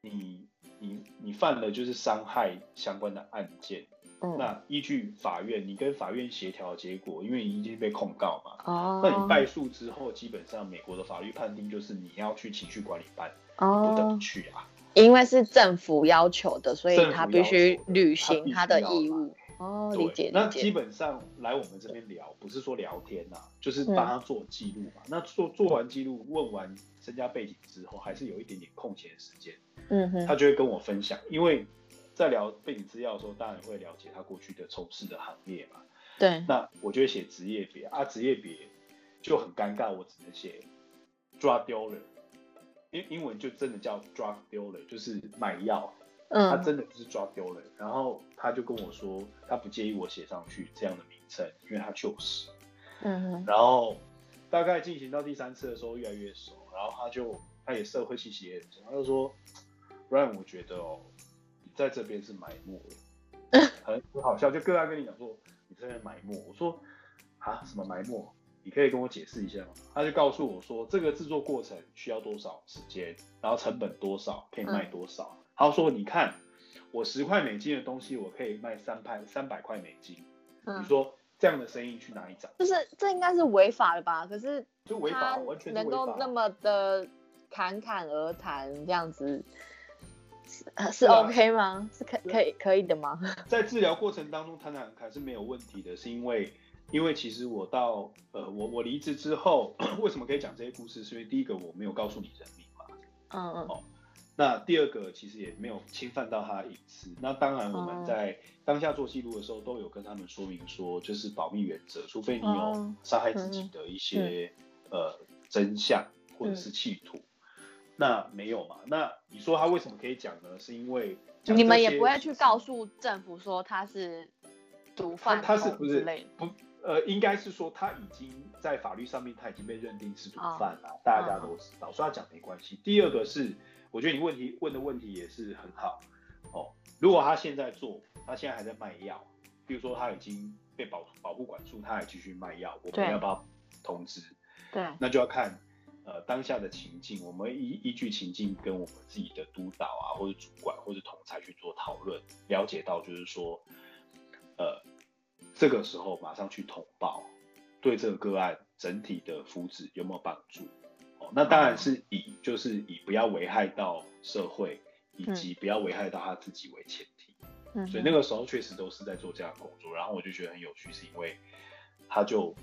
Speaker 2: 你你你犯了就是伤害相关的案件，
Speaker 1: 嗯，
Speaker 2: 那依据法院，你跟法院协调的结果，因为你已经被控告嘛，
Speaker 1: 哦，
Speaker 2: 那你败诉之后，基本上美国的法律判定就是你要去情绪管理班，不得
Speaker 1: 哦
Speaker 2: 不，去啊。
Speaker 1: 因为是政府要求的，所以他必须履行他的义务。哦，理解
Speaker 2: 对，那
Speaker 1: 理解。
Speaker 2: 基本上来我们这边聊，不是说聊天呐、就是
Speaker 1: 嗯
Speaker 2: 帮他做记录嘛。那做做完记录，问完身家背景之后，还是有一点点空闲时间，
Speaker 1: 嗯哼，
Speaker 2: 他就会跟我分享。因为在聊背景资料的时候，当然会了解他过去的从事的行业嘛。
Speaker 1: 对，
Speaker 2: 那我就会写职业别啊，职业别就很尴尬，我只能写 drug dealer，英英文就真的叫 drug dealer，就是买药，嗯他
Speaker 1: 嗯
Speaker 2: 真的就是 drug dealer。然后他就跟我说，他不介意我写上去这样的名称，因为他就是。
Speaker 1: 嗯哼，
Speaker 2: 然后大概进行到第三次的时候越来越熟，然后他就他也社会气息也很重，他就说，Ryan，我觉得哦，你在这边是埋没了，很很好笑，就哥他跟你讲说你这边埋没，我说啊什么埋没？你可以跟我解释一下吗？他就告诉我说，这个制作过程需要多少时间，然后成本多少，可以卖多少。他说，你看我十块美金的东西，我可以卖三百三百块美金。你
Speaker 1: 嗯，
Speaker 2: 说这样的生意去哪里找？
Speaker 1: 就是这应该是违法的吧？可是
Speaker 2: 就违
Speaker 1: 他
Speaker 2: 法，完全是
Speaker 1: 能。够那么的侃侃而谈这样子，是 OK 吗？是可可以可以的吗？
Speaker 2: 在治疗过程当中谈谈看是没有问题的，是因为因为其实我到呃我我离职之后，为什么可以讲这些故事？是因为第一个我没有告诉你人名嘛，
Speaker 1: 嗯嗯
Speaker 2: 那第二个其实也没有侵犯到他的隐私。那当然我
Speaker 1: 哦
Speaker 2: 们在当下做记录的时候，都有跟他们说明说，就是保密原则，除非你有
Speaker 1: 哦
Speaker 2: 伤害自己的一些、呃真相或者是企图。那没有嘛？那你说他为什么可以讲呢？是因为
Speaker 1: 你们也不会去告诉政府说他是毒贩
Speaker 2: 他是不是。不呃，应该是说他已经在法律上面他已经被认定是毒
Speaker 1: 哦
Speaker 2: 贩了，大家都知道，所以他讲没关系。第二个是，我觉得你问题问的问题也是很好哦。如果他现在做，他现在还在卖药，比如说他已经被保保护管束，他还继续卖药，我们要不要通知？
Speaker 1: 对，
Speaker 2: 那就要看呃当下的情境，我们依依据情境跟我们自己的督导啊，或者主管或者同才去做讨论，了解到就是说，呃，这个时候马上去通报，对这个个案整体的福祉有没有帮助？哦，那当然是以就是以不要危害到社会，以及不要危害到他自己为前提。
Speaker 1: 嗯
Speaker 2: 所以那个时候确实都是在做这样的工作，然后我就觉得很有趣，是因为他就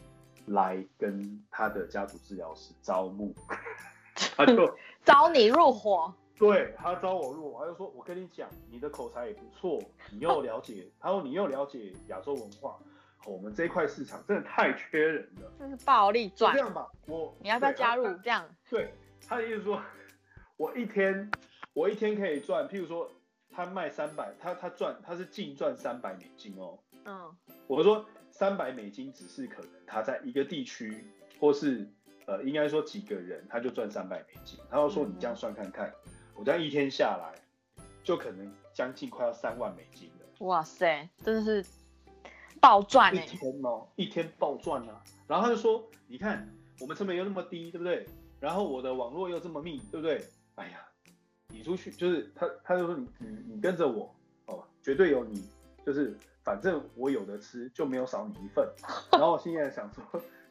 Speaker 2: 来跟他的家族治疗师招募，他就
Speaker 1: 招你入伙，
Speaker 2: 对他招我入伙，他就说：“我跟你讲，你的口才也不错，你又了解，他说你又了解亚洲文化，哦我们这一块市场真的太缺人了。
Speaker 1: 这是暴力赚
Speaker 2: 就这。样吧，我
Speaker 1: 你要不要加入
Speaker 2: 他？
Speaker 1: 这样？
Speaker 2: 对，他的意思说，我一天我一天可以赚，譬如说他卖三百，他他赚他是净赚三百美金哦。
Speaker 1: 嗯
Speaker 2: 我说三百美金只是可能他在一个地区或是呃应该说几个人他就赚三百美金，他就说你这样算看看，我这样一天下来就可能将近快要三万美金了。
Speaker 1: 哇塞，真的是暴赚
Speaker 2: 一
Speaker 1: 哎、
Speaker 2: 天哦，一天暴赚啊！然后他就说，你看我们成本又那么低，对不对？然后我的网络又这么密，对不对？哎呀，你出去就是他，他就说你你你跟着我哦，绝对有你，就是反正我有的吃，就没有少你一份。然后我现在想说，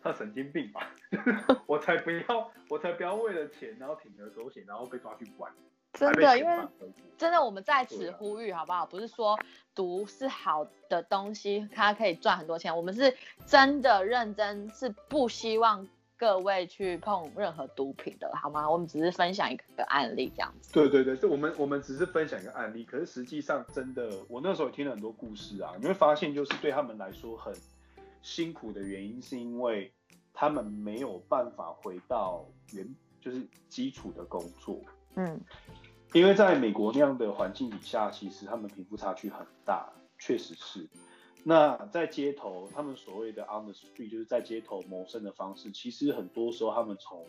Speaker 2: 他神经病吧？我才不要，我才不要为了钱，然后铤而走险，然后被抓去关，
Speaker 1: 真的，因为。真的我们在此呼吁好不好？不是说毒是好的东西，它可以赚很多钱，我们是真的认真，是不希望各位去碰任何毒品的，好吗？我们只是分享一个案例这样子。
Speaker 2: 对对对，这我们我们只是分享一个案例，可是实际上真的，我那时候也听了很多故事啊，你会发现就是对他们来说很辛苦的原因，是因为他们没有办法回到原就是基础的工作，
Speaker 1: 嗯
Speaker 2: 因为在美国那样的环境底下，其实他们贫富差距很大，确实是。那在街头，他们所谓的 on the street 就是在街头谋生的方式，其实很多时候他们从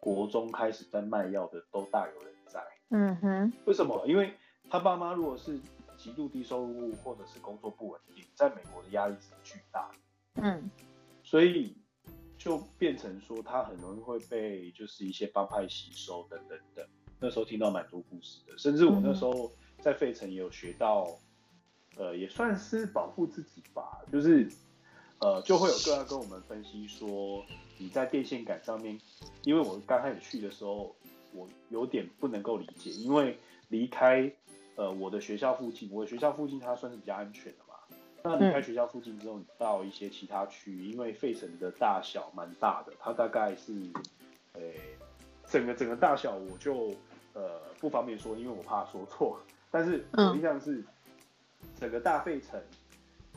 Speaker 2: 国中开始在卖药的都大有人在。
Speaker 1: 嗯哼，
Speaker 2: 为什么？因为他爸妈如果是极度低收入或者是工作不稳定，在美国的压力是巨大的，
Speaker 1: 嗯
Speaker 2: 所以就变成说他很容易会被就是一些帮派吸收等等等。那时候听到蛮多故事的，甚至我那时候在费城也有学到，呃，也算是保护自己吧，就是呃就会有个案跟我们分析说，你在电线杆上面，因为我刚开始去的时候，我有点不能够理解，因为离开呃我的学校附近，我的学校附近它算是比较安全的嘛。那离开学校附近之后，你到一些其他区域，因为费城的大小蛮大的，它大概是，呃、整个整个大小我就呃不方便说，因为我怕说错。但是
Speaker 1: 嗯
Speaker 2: 我印象是，整个大费城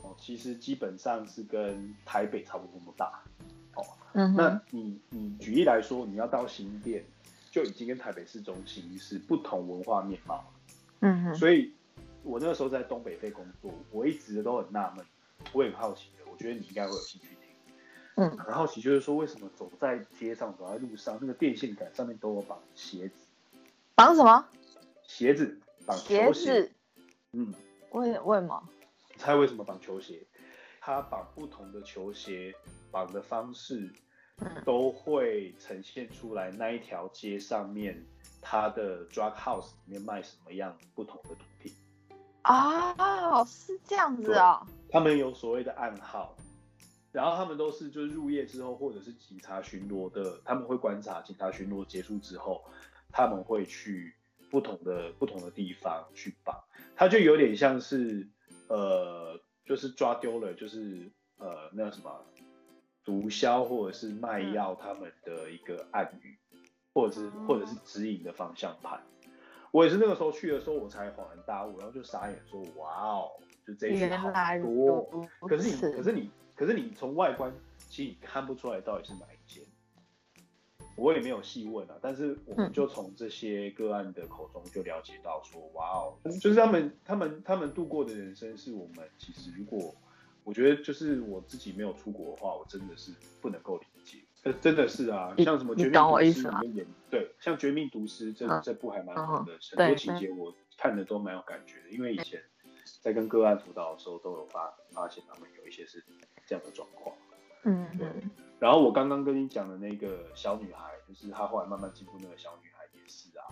Speaker 2: 哦，其实基本上是跟台北差不多那么大。
Speaker 1: 嗯，
Speaker 2: 那你你举例来说，你要到新店，就已经跟台北市中心是不同文化面貌。
Speaker 1: 嗯哼，
Speaker 2: 所以我那个时候在东北费工作，我一直都很纳闷，我也很好奇的，我觉得你应该会有兴趣听。
Speaker 1: 嗯
Speaker 2: 很好奇就是说，为什么走在街上、走在路上，那个电线杆上面都有绑鞋子，
Speaker 1: 绑什么？
Speaker 2: 鞋子绑球鞋，
Speaker 1: 子？
Speaker 2: 嗯，
Speaker 1: 为为什么？
Speaker 2: 你猜为什么绑球鞋？他绑不同的球鞋绑的方式，
Speaker 1: 嗯
Speaker 2: 都会呈现出来那一条街上面他的 drug house 里面卖什么样不同的毒品。
Speaker 1: 哦，是这样子哦。
Speaker 2: 他们有所谓的暗号，然后他们都是就是入夜之后，或者是警察巡逻的，他们会观察警察巡逻结束之后，他们会去不同的不同的地方去绑，它就有点像是呃，就是抓丢了，就是呃那什么毒枭或者是卖药他们的一个暗语，或者是或者是指引的方向盘。我也是那个时候去的时候，我才恍然大悟，然后就傻眼说：“哇哦，就这一群好多。”可是你，可是你，可是你从外观其实你看不出来到底是哪。我也没有细问啊，但是我们
Speaker 1: 嗯
Speaker 2: 就从这些个案的口中就了解到说，哇哦，就是他们他们他们度过的人生是我们其实如果我觉得就是我自己没有出国的话，我真的是不能够理解。呃，真的是啊，像什么《绝命毒师对，像《绝命毒师》这
Speaker 1: 嗯
Speaker 2: 这部还蛮
Speaker 1: 嗯
Speaker 2: 好的，很多情节我看的都蛮有感觉的，因为以前在跟个案辅导的时候都有发发现他们有一些是这样的状况。
Speaker 1: 嗯。嗯
Speaker 2: 然后我刚刚跟你讲的那个小女孩，就是她后来慢慢进步那个小女孩也是啊，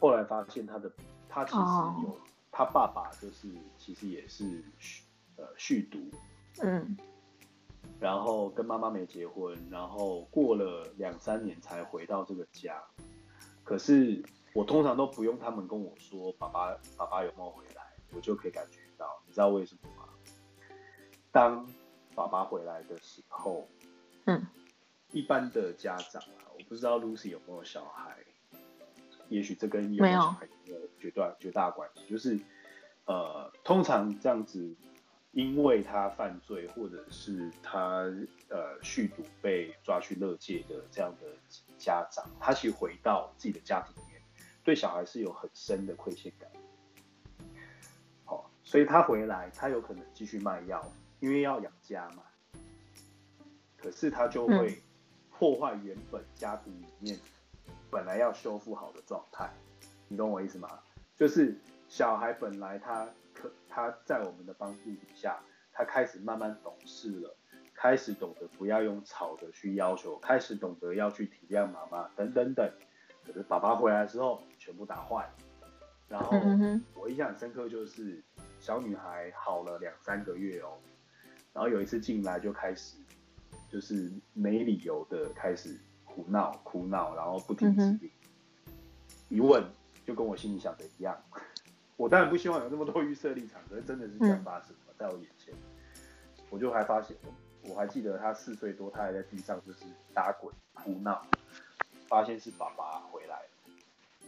Speaker 2: 后来发现她的她其实
Speaker 1: 哦。
Speaker 2: 有她爸爸就是其实也是酗呃续读，
Speaker 1: 嗯。
Speaker 2: 然后跟妈妈没结婚，然后过了两三年才回到这个家。可是我通常都不用他们跟我说爸爸爸爸有没有回来，我就可以感觉到，你知道为什么吗？当爸爸回来的时候，
Speaker 1: 嗯，
Speaker 2: 一般的家长啊，我不知道 Lucy 有没有小孩，也许这跟有
Speaker 1: 没有
Speaker 2: 小孩有绝大绝大关系，就是呃，通常这样子，因为他犯罪或者是他呃酗毒被抓去乐界的这样的家长，他其实回到自己的家庭里面，对小孩是有很深的亏欠感。所以他回来，他有可能继续卖药，因为要养家嘛。可是他就会破坏原本家庭里面本来要修复好的状态，你懂我意思吗？就是小孩本来他可他在我们的帮助底下，他开始慢慢懂事了，开始懂得不要用吵的去要求，开始懂得要去体谅妈妈等等等。可是爸爸回来之后全部打坏，然后我印象很深刻就是小女孩好了两三个月哦，然后有一次进来就开始就是没理由的开始哭闹哭闹，然后不听指令，一问就跟我心里想的一样。我当然不希望有那么多预设立场，可是真的是这样发生在我眼前，我就还发现，我还记得他四岁多，他还在地上就是打滚哭闹。发现是爸爸回来，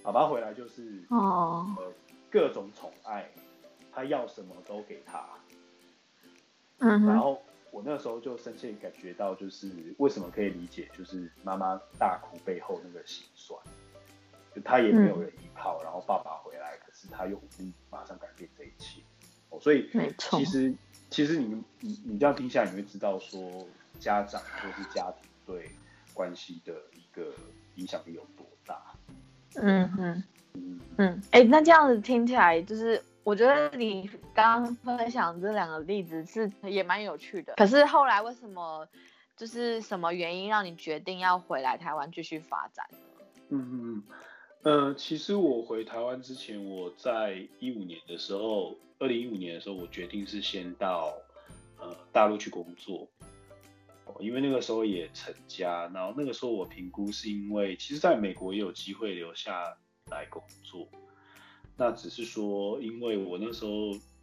Speaker 2: 爸爸回来就是哦，呃，各种宠爱，他要什么都给他，嗯，然后我那时候就深切感觉到，就是为什么可以理解，就是妈妈大哭背后那个心酸，就他也没有人依靠，然后爸爸回来，可是他又无力马上改变这一切，哦，所以没错，其实其实你你你这样听下来，你会知道说家长或是家庭对关系的一个。影响力有多大？
Speaker 1: 嗯嗯嗯。嗯，哎，那这样子听起来，就是我觉得你刚刚分享这两个例子是也蛮有趣的。可是后来为什么，就是什么原因让你决定要回来台湾继续发展呢？
Speaker 2: 嗯嗯嗯，呃，其实我回台湾之前，我在一五年的时候，二零一五年的时候，我决定是先到呃大陆去工作。因为那个时候也成家，然后那个时候我评估是因为，其实在美国也有机会留下来工作，那只是说，因为我那时候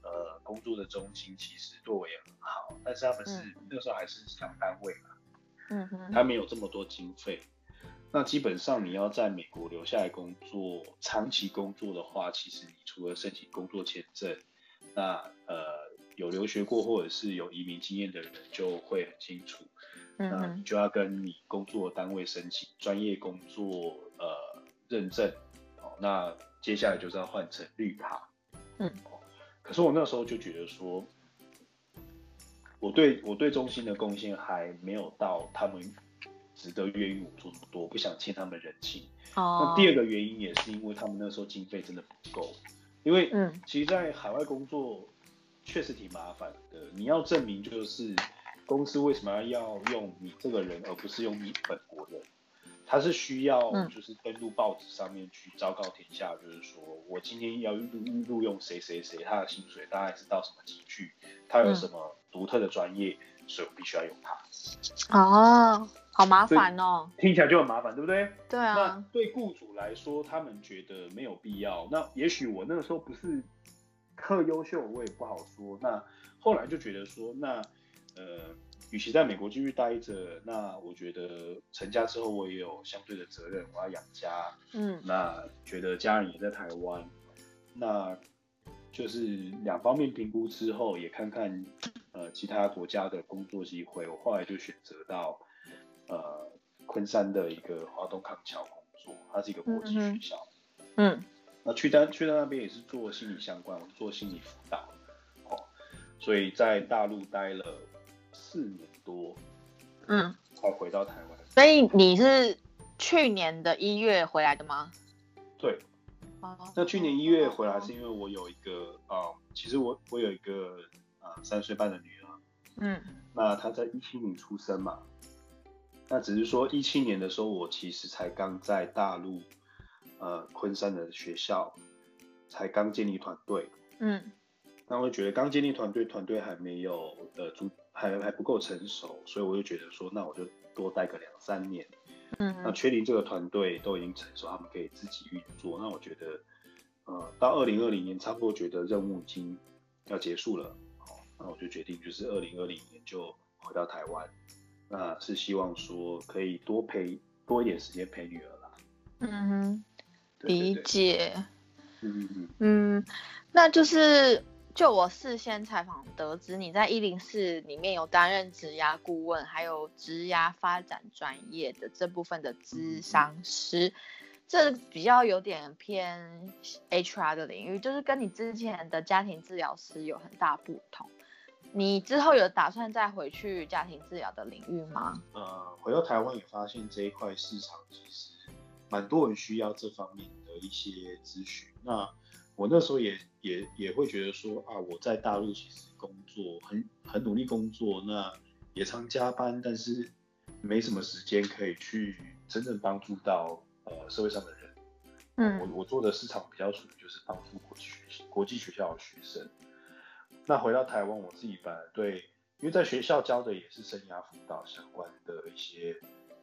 Speaker 2: 呃工作的中心其实对我也很好，但是他们是那时候还是小单位嘛，嗯哼，他没有这么多经费，那基本上你要在美国留下来工作，长期工作的话，其实你除了申请工作签证，那呃。有留学过或者是有移民经验的人就会很清楚，那你就要跟你工作单位申请专业工作呃认证，哦，那接下来就是要换成绿卡，嗯，可是我那时候就觉得说，我对我对中心的贡献还没有到他们值得愿意我做那么多，不想欠他们人情。哦，那第二个原因也是因为他们那时候经费真的不够，因为嗯，其实，在海外工作。确实挺麻烦的，你要证明就是公司为什么要要用你这个人，而不是用你本人，他是需要就是登录报纸上面去昭告天下，就是说我今天要录录用谁谁谁，他的薪水大概是到什么级距，他有什么独特的专业，所以我必须要用他。
Speaker 1: 哦，好麻烦哦，
Speaker 2: 听起来就很麻烦，对不对？
Speaker 1: 对啊。
Speaker 2: 那对雇主来说，他们觉得没有必要。那也许我那个时候不是。特优秀我也不好说，那后来就觉得说，那呃，与其在美国继续待着，那我觉得成家之后我也有相对的责任，我要养家，嗯，那觉得家人也在台湾，那就是两方面评估之后，也看看呃其他国家的工作机会，我后来就选择到呃昆山的一个华东康桥工作，它是一个国际学校，嗯。那去到去到那边也是做心理相关，做心理辅导，哦，所以在大陆待了四年多，嗯，才回到台湾。
Speaker 1: 所以你是去年的一月回来的吗？
Speaker 2: 对，哦，那去年一月回来是因为我有一个啊，其实我我有一个啊三岁半的女儿，嗯，那她在一七年出生嘛，那只是说一七年的时候我其实才刚在大陆。呃，昆山的学校才刚建立团队，嗯，那我觉得刚建立团队，团队还没有呃，足还还不够成熟，所以我就觉得说，那我就多待个两三年，嗯，那确定这个团队都已经成熟，他们可以自己运作，那我觉得，呃，到二零二零年差不多觉得任务已经要结束了，好，那我就决定就是二零二零年就回到台湾，那是希望说可以多陪多一点时间陪女儿啦，嗯哼。
Speaker 1: 理解，嗯嗯。嗯，那就是就我事先采访得知，你在一零四里面有担任职涯顾问，还有职涯发展专业的这部分的咨商师，这比较有点偏 HR 的领域，就是跟你之前的家庭治疗师有很大不同。你之后有打算再回去家庭治疗的领域吗？
Speaker 2: 呃，回到台湾也发现这一块市场其实蛮多人需要这方面的一些咨询。那我那时候也也也会觉得说啊，我在大陆其实工作很很努力工作，那也常加班，但是没什么时间可以去真正帮助到呃社会上的人。
Speaker 1: 嗯，
Speaker 2: 我我做的市场比较属于就是帮助国际学国际学校的学生。那回到台湾，我自己本来对，因为在学校教的也是生涯辅导相关的一些，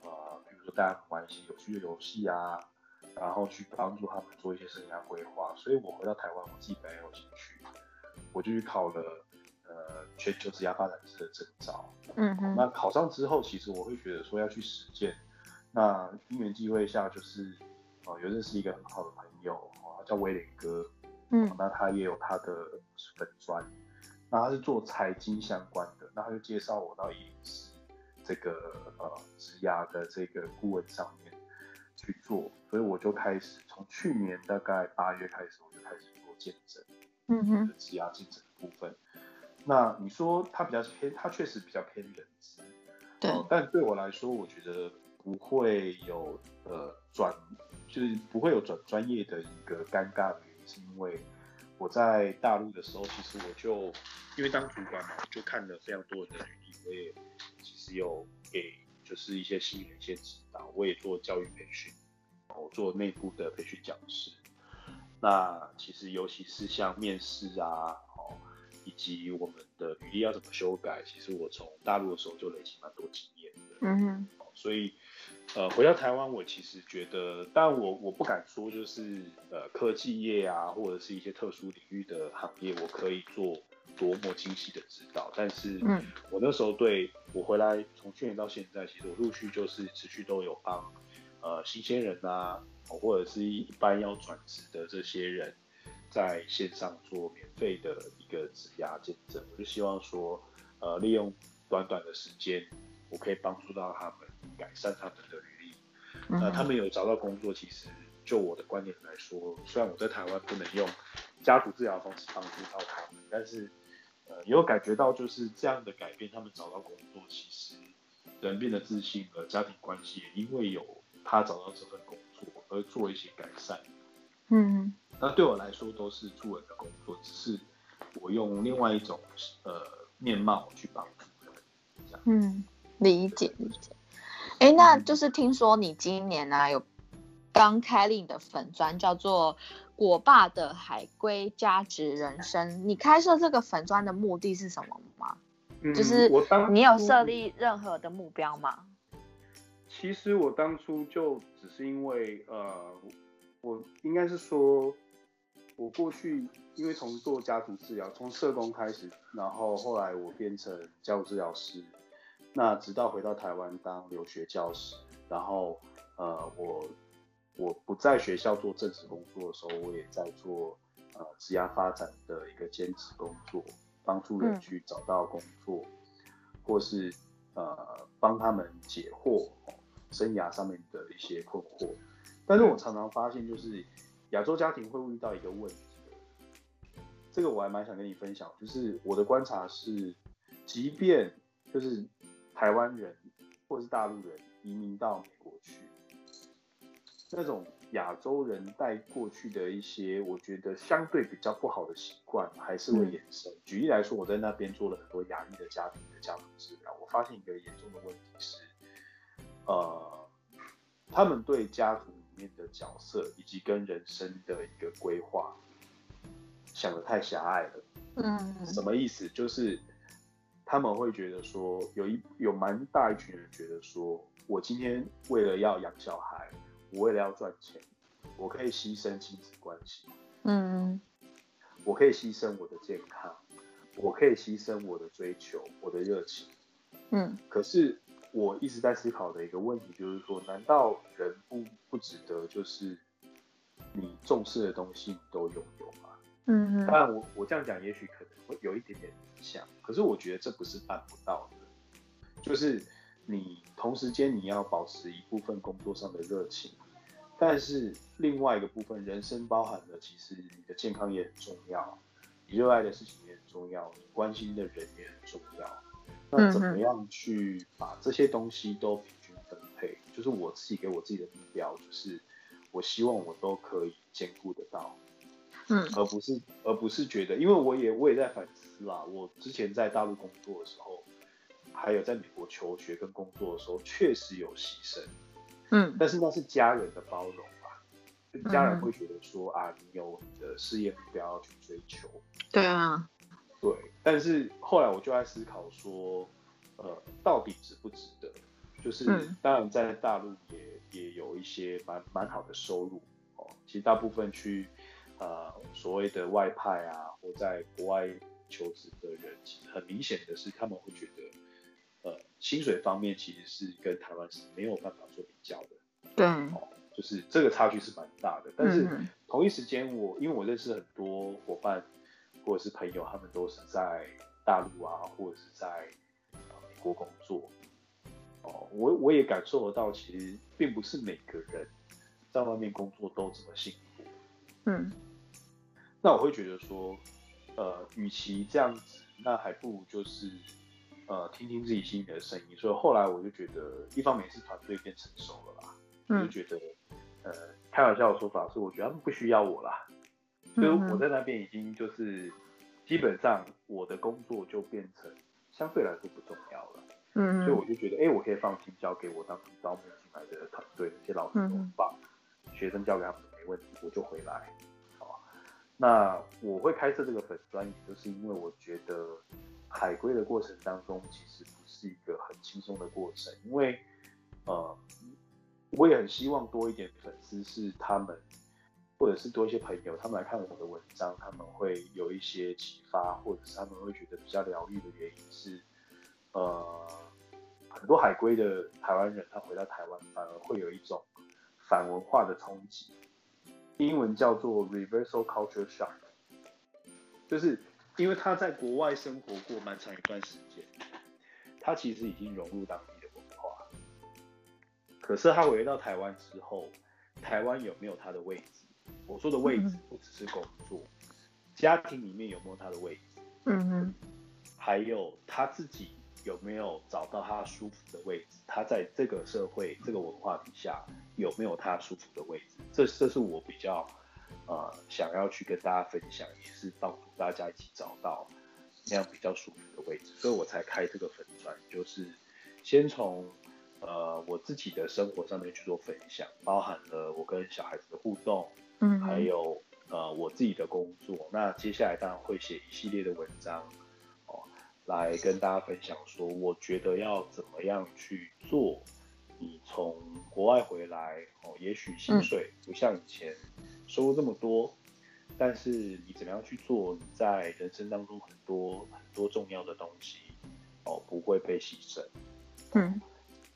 Speaker 2: 呃，比如说大家玩一些有趣的游戏啊，然后去帮助他们做一些生涯规划，所以我回到台湾，我自己本来有兴趣，我就去考了呃全球职业发展师的证照。
Speaker 1: 嗯哼。
Speaker 2: 那考上之后，其实我会觉得说要去实践。那因缘机会下，就是哦有认识一个很好的朋友，哦叫威廉哥，
Speaker 1: 嗯，
Speaker 2: 那他也有他的粉砖。那他是做财经相关的，那他就介绍我到影视这个呃职涯的这个顾问上面去做，所以我就开始从去年大概八月开始，我就开始做见证，
Speaker 1: 嗯哼，
Speaker 2: 职涯见证的部分。那你说他比较偏，他确实比较偏人资，
Speaker 1: 对，
Speaker 2: 但对我来说，我觉得不会有呃转，就是不会有转专业的一个尴尬的原因，是因为。我在大陆的时候，其实我就因为当主管嘛，就看了非常多人的履历，我也其实有给就是一些新人一些指导，我也做教育培训，我做内部的培训讲师。那其实尤其是像面试啊，哦，以及我们的履历要怎么修改，其实我从大陆的时候就累积蛮多经验的。
Speaker 1: 嗯哼，
Speaker 2: 所以。呃，回到台湾，我其实觉得，但我我不敢说就是呃科技业啊，或者是一些特殊领域的行业，我可以做多么精细的指导。但是，
Speaker 1: 嗯，
Speaker 2: 我那时候对我回来从去年到现在，其实我陆续就是持续都有帮呃新鲜人啊，或者是一般要转职的这些人，在线上做免费的一个指压见证。我就希望说，呃，利用短短的时间，我可以帮助到他们。改善他们的履历，那他们有找到工作，其实就我的观点来说，虽然我在台湾不能用家族治疗方式帮助到他们，但是呃，也有感觉到就是这样的改变，他们找到工作，其实人变得自信，和家庭关系也因为有他找到这份工作而做一些改善。
Speaker 1: 嗯，
Speaker 2: 那对我来说都是助人的工作，只是我用另外一种呃面貌去帮助人。
Speaker 1: 嗯，理解理解。哎，那就是听说你今年呢有刚开立的粉砖，叫做“果爸的海龟价值人生”。你开设这个粉砖的目的是什么吗？就是你有设立任何的目标吗？
Speaker 2: 其实我当初就只是因为呃，我应该是说，我过去因为从做家族治疗，从社工开始，然后后来我变成家族治疗师。那直到回到台湾当留学教师，然后呃我我不在学校做正式工作的时候，我也在做呃职业发展的一个兼职工作，帮助人去找到工作，或是呃帮他们解惑生涯上面的一些困惑。但是我常常发现，就是亚洲家庭会遇到一个问题，这个我还蛮想跟你分享，就是我的观察是，即便就是。台湾人或者是大陆人移民到美国去，那种亚洲人带过去的一些，我觉得相对比较不好的习惯，还是会衍生。举例来说，我在那边做了很多亚裔的家庭的家庭治疗，我发现一个严重的问题是，呃，他们对家族里面的角色以及跟人生的一个规划想的太狭隘了。
Speaker 1: 嗯，
Speaker 2: 什么意思？就是。他们会觉得说，有一有蛮大一群人觉得说，我今天为了要养小孩，我为了要赚钱，我可以牺牲亲子关系，
Speaker 1: 嗯，
Speaker 2: 我可以牺牲我的健康，我可以牺牲我的追求，我的热情，
Speaker 1: 嗯。
Speaker 2: 可是我一直在思考的一个问题就是说，难道人不不值得就是你重视的东西都拥有吗？
Speaker 1: 嗯。
Speaker 2: 当然，我我这样讲也许可能会有一点点。像，可是我觉得这不是办不到的，就是你同时间你要保持一部分工作上的热情，但是另外一个部分，人生包含的其实你的健康也很重要，你热爱的事情也很重要，你关心的人也很重要。那怎么样去把这些东西都平均分配？就是我自己给我自己的目标，就是我希望我都可以兼顾得到，
Speaker 1: 嗯，
Speaker 2: 而不是而不是觉得，因为我也我也在反思啦。我之前在大陆工作的时候，还有在美国求学跟工作的时候，确实有牺牲，
Speaker 1: 嗯，
Speaker 2: 但是那是家人的包容吧，家人会觉得说啊，你有你的事业目标要去追求，
Speaker 1: 对啊。
Speaker 2: 对，但是后来我就在思考说，呃，到底值不值得？就是当然在大陆也也有一些蛮蛮好的收入哦。其实大部分去呃所谓的外派啊，或在国外求职的人，其实很明显的是他们会觉得，呃，薪水方面其实是跟台湾是没有办法做比较的。
Speaker 1: 对，
Speaker 2: 哦，就是这个差距是蛮大的。但是同一时间，我因为我认识很多伙伴。或者是朋友，他们都是在大陆啊，或者是在美国工作。哦，我我也感受得到，其实并不是每个人在外面工作都这么辛苦。
Speaker 1: 嗯。
Speaker 2: 那我会觉得说，呃，与其这样子，那还不如就是呃，听听自己心里的声音。所以后来我就觉得，一方面是团队变成熟了啦，我就觉得，呃，开玩笑的说法是，我觉得他们不需要我啦。所以我在那边已经就是基本上我的工作就变成相对来说不重要了，
Speaker 1: 嗯，
Speaker 2: 所以我就觉得，哎，我可以放心交给我当初招募进来的团队，那些老师都很棒，学生交给他们没问题，我就回来。哦，那我会开设这个粉专，也就是因为我觉得海归的过程当中其实不是一个很轻松的过程，因为呃，我也很希望多一点粉丝是他们。或者是多一些朋友，他们来看我的文章，他们会有一些启发，或者是他们会觉得比较疗愈的原因是，呃，很多海归的台湾人，他回到台湾反而会有一种反文化的冲击，英文叫做 reversal culture shock，就是因为他在国外生活过蛮长一段时间，他其实已经融入当地的文化，可是他回到台湾之后，台湾有没有他的位置？我说的位置不只是工作，家庭里面有没有他的位置？
Speaker 1: 嗯哼，
Speaker 2: 还有他自己有没有找到他舒服的位置？他在这个社会、这个文化底下有没有他舒服的位置？这这是我比较呃想要去跟大家分享，也是帮助大家一起找到那样比较舒服的位置，所以我才开这个粉砖，就是先从呃我自己的生活上面去做分享，包含了我跟小孩子的互动。
Speaker 1: 嗯，
Speaker 2: 还有呃我自己的工作，那接下来当然会写一系列的文章，哦，来跟大家分享说，我觉得要怎么样去做，你从国外回来，哦，也许薪水不像以前收入这么多，但是你怎么样去做，你在人生当中很多很多重要的东西，哦，不会被牺牲。
Speaker 1: 嗯，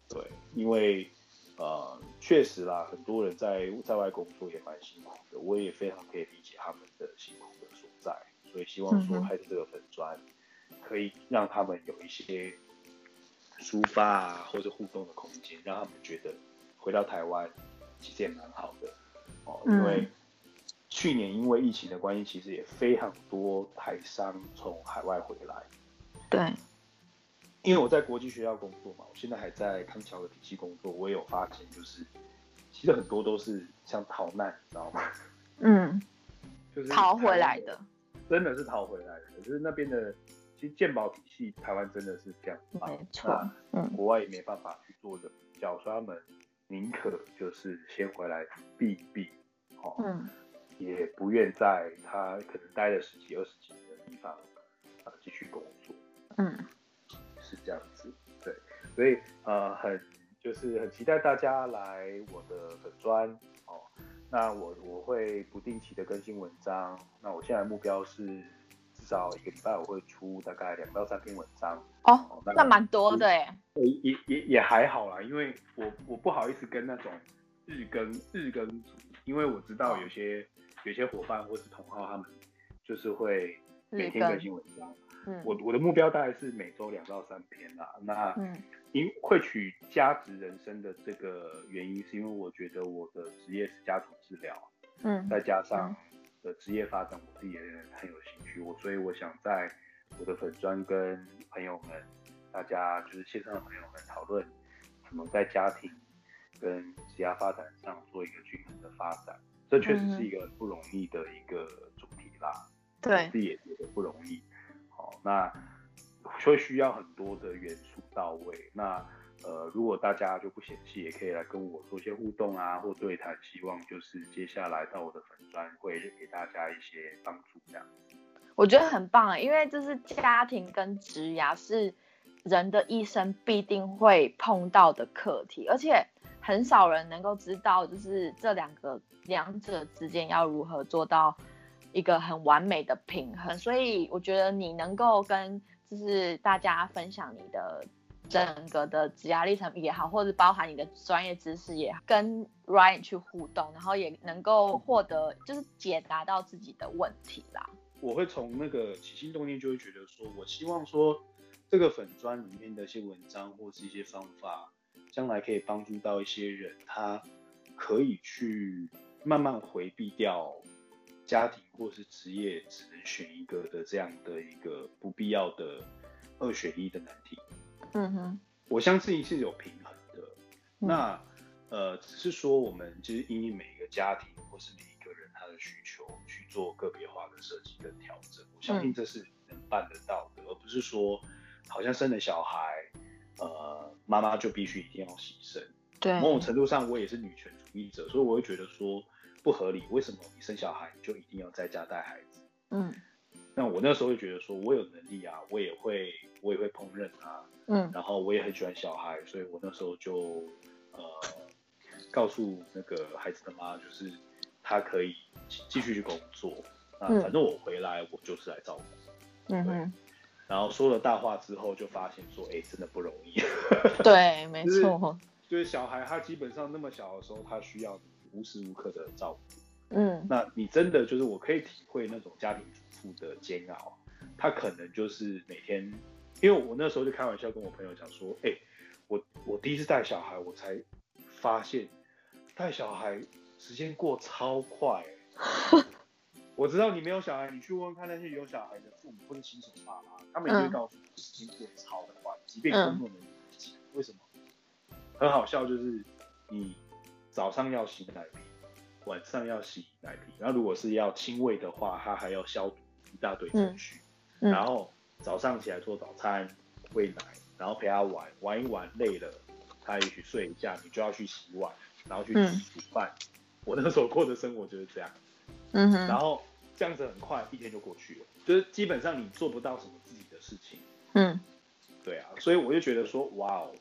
Speaker 2: 对，因为。呃，确实啦，很多人在在外工作也蛮辛苦的，我也非常可以理解他们的辛苦的所在，所以希望说开这个粉砖，可以让他们有一些抒发啊或者互动的空间，让他们觉得回到台湾其实也蛮好的哦，因为去年因为疫情的关系，其实也非常多台商从海外回来，
Speaker 1: 对。
Speaker 2: 因为我在国际学校工作嘛，我现在还在康桥的体系工作，我也有发现，就是其实很多都是像逃难，你知道吗？
Speaker 1: 嗯，
Speaker 2: 就是
Speaker 1: 逃回来的，
Speaker 2: 真的是逃回来的。就是那边的，其实鉴宝体系台湾真的是这样，
Speaker 1: 没错，嗯，
Speaker 2: 国外也没办法去做的比较，所以他们宁可就是先回来避一避，哦，
Speaker 1: 嗯，
Speaker 2: 也不愿在他可能待了十几二十几年的地方啊继续工作，
Speaker 1: 嗯。
Speaker 2: 这样子，对，所以呃，很就是很期待大家来我的粉砖哦。那我我会不定期的更新文章。那我现在目标是至少一个礼拜我会出大概两到三篇文章。
Speaker 1: 哦，那蛮多的哎。
Speaker 2: 也也也还好啦，因为我我不好意思跟那种日更日更组，因为我知道有些有些伙伴或是同号他们就是会每天更新文章。
Speaker 1: 嗯
Speaker 2: 我我的目标大概是每周两到三篇啦。那
Speaker 1: 嗯
Speaker 2: 因会取价值人生的这个原因，是因为我觉得我的职业是家族治疗，
Speaker 1: 嗯
Speaker 2: 再加上的职业发展，我自己也很有兴趣，我所以我想在我的粉专跟朋友们，大家就是线上的朋友们讨论，怎么在家庭跟职业发展上做一个均衡的发展，这确实是一个很不容易的一个主题啦。
Speaker 1: 对
Speaker 2: 自己也觉得不容易。那会需要很多的元素到位。那呃，如果大家就不嫌弃，也可以来跟我做一些互动啊，或对谈。希望就是接下来到我的粉专会给大家一些帮助，这样。
Speaker 1: 我觉得很棒，因为就是家庭跟职涯是人的一生必定会碰到的课题，而且很少人能够知道，就是这两个两者之间要如何做到一个很完美的平衡。所以我觉得你能够跟就是大家分享你的整个的职涯历程也好，或者包含你的专业知识也好，跟 Ryan 去互动，然后也能够获得就是解答到自己的问题啦。
Speaker 2: 我会从那个起心动念就会觉得说，我希望说这个粉砖里面的一些文章或是一些方法，将来可以帮助到一些人，他可以去慢慢回避掉家庭或是职业只能选一个的这样的一个不必要的二选一的难题。
Speaker 1: 嗯哼，
Speaker 2: 我相信是有平衡的。
Speaker 1: 嗯
Speaker 2: 那呃，只是说我们就是因应每一个家庭或是每一个人他的需求去做个别化的设计跟调整。我相信这是能办得到的，而不是说好像生了小孩，呃，妈妈就必须一定要牺牲。
Speaker 1: 对，
Speaker 2: 某种程度上，我也是女权主义者，所以我会觉得说不合理。为什么你生小孩你就一定要在家带孩子？
Speaker 1: 嗯
Speaker 2: 那我那时候就觉得说，我有能力啊，我也会，我也会烹饪啊，
Speaker 1: 嗯
Speaker 2: 然后我也很喜欢小孩，所以我那时候就呃告诉那个孩子的妈，就是他可以继继续去工作，啊，
Speaker 1: 嗯
Speaker 2: 反正我回来我就是来照顾。
Speaker 1: 嗯哼，
Speaker 2: 然后说了大话之后，就发现说，哎，真的不容易。
Speaker 1: 对，没
Speaker 2: 就是
Speaker 1: 错，
Speaker 2: 就是小孩他基本上那么小的时候，他需要你无时无刻的照顾。
Speaker 1: 嗯
Speaker 2: 那你真的就是我可以体会那种家庭主妇的煎熬，他可能就是每天，因为我那时候就开玩笑跟我朋友讲说，哎、我我第一次带小孩，我才发现带小孩时间过超快、欸。我知道你没有小孩，你去问问看那些有小孩的父母或者新手爸妈，他们也会
Speaker 1: 嗯
Speaker 2: 告诉你时间过超的快，即便工作能力不强，为什么？很好笑，就是你早上要洗奶瓶，晚上要洗奶瓶，然后如果是要亲喂的话，他还要消毒一大堆程序，
Speaker 1: 嗯。
Speaker 2: 然后早上起来做早餐、喂奶，然后陪他玩，玩一玩累了，他也许睡一下，你就要去洗碗，然后去
Speaker 1: 嗯。
Speaker 2: 煮饭。我那时候过的生活就是这样，
Speaker 1: 嗯哼，
Speaker 2: 然后这样子很快一天就过去了，就是基本上你做不到什么自己的事情。
Speaker 1: 嗯。
Speaker 2: 对啊，所以我就觉得说，哇哦，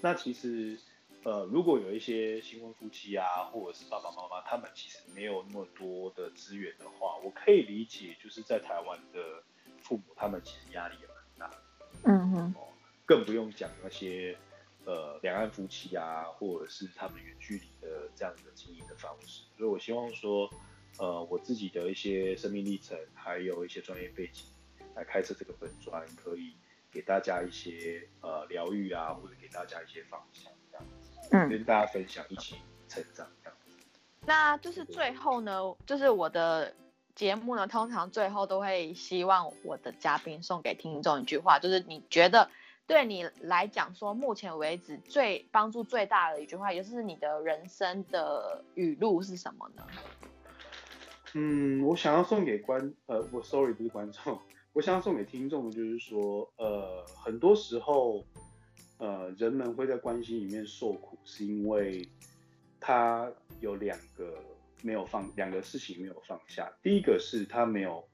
Speaker 2: 那其实，呃，如果有一些新婚夫妻啊，或者是爸爸妈妈，他们其实没有那么多的资源的话，我可以理解，就是在台湾的父母，他们其实压力也蛮大，
Speaker 1: 嗯哼，
Speaker 2: 更不用讲那些呃两岸夫妻啊，或者是他们远距离的这样的经营的方式。所以我希望说，呃，我自己的一些生命历程，还有一些专业背景，来开设这个本专，可以给大家一些呃疗愈啊，或者给大家一些方向，跟大家分享，一起成长这样子。
Speaker 1: 那就是最后呢，就是我的节目呢，通常最后都会希望我的嘉宾送给听众一句话，就是你觉得对你来讲说，目前为止最帮助最大的一句话，也就是你的人生的语录是什么呢？
Speaker 2: 嗯，我想要送给观呃，我 sorry 不是观众，我想要送给听众的就是说，呃，很多时候，呃，人们会在关系里面受苦，是因为他有两个没有放，两个事情没有放下。第一个是他没有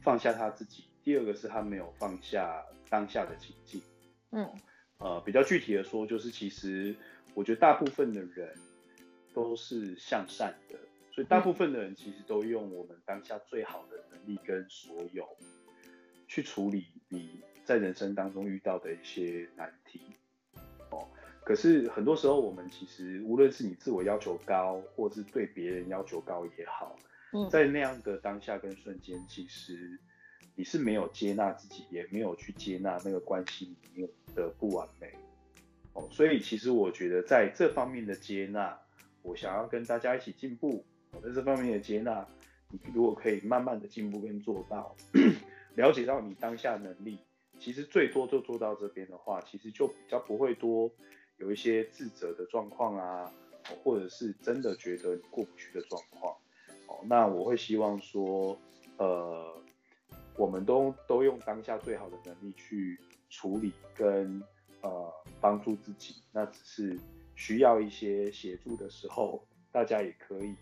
Speaker 2: 放下他自己，第二个是他没有放下当下的情境。
Speaker 1: 嗯
Speaker 2: 呃，比较具体的说，就是其实我觉得大部分的人都是向善的，所以大部分的人其实都用我们当下最好的能力跟所有去处理你在人生当中遇到的一些难题。哦，可是很多时候我们其实无论是你自我要求高，或是对别人要求高也好，
Speaker 1: 嗯
Speaker 2: 在那样的当下跟瞬间，其实你是没有接纳自己，也没有去接纳那个关系里面的不完美。哦，所以其实我觉得在这方面的接纳，我想要跟大家一起进步。我在这方面的接纳，你如果可以慢慢的进步跟做到，了解到你当下能力，其实最多就做到这边的话，其实就比较不会多有一些自责的状况啊，或者是真的觉得你过不去的状况。哦，那我会希望说，呃，我们都都用当下最好的能力去处理跟。呃，帮助自己，那只是需要一些协助的时候，大家也可以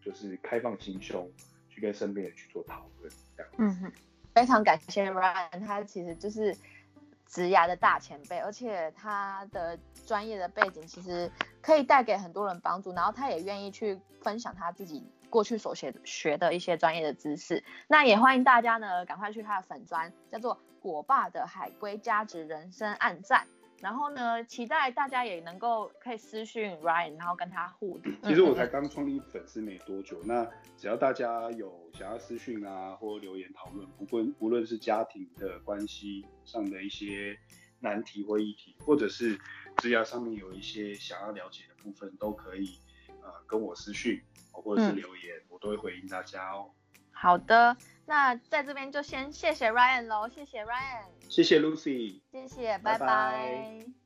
Speaker 2: 就是开放心胸，去跟身边人去做讨论，这样。
Speaker 1: 嗯哼，非常感谢 Ryan，他其实就是职涯的大前辈，而且他的专业的背景其实可以带给很多人帮助，然后他也愿意去分享他自己过去所学学的一些专业的知识。那也欢迎大家呢，赶快去他的粉专，叫做果爸的海龟价值人生暗赞。然后呢，期待大家也能够可以私讯 Ryan，然后跟他互动。
Speaker 2: 其实我才刚创立粉丝没多久，那只要大家有想要私讯啊，或留言讨论，不论无论是家庭的关系上的一些难题或议题，或者是职涯上面有一些想要了解的部分，都可以呃跟我私讯或者是留言，我都会回应大家哦。
Speaker 1: 好的。那在这边就先谢谢 Ryan 喽，谢谢 Ryan，
Speaker 2: 谢谢 Lucy，
Speaker 1: 谢谢，拜拜。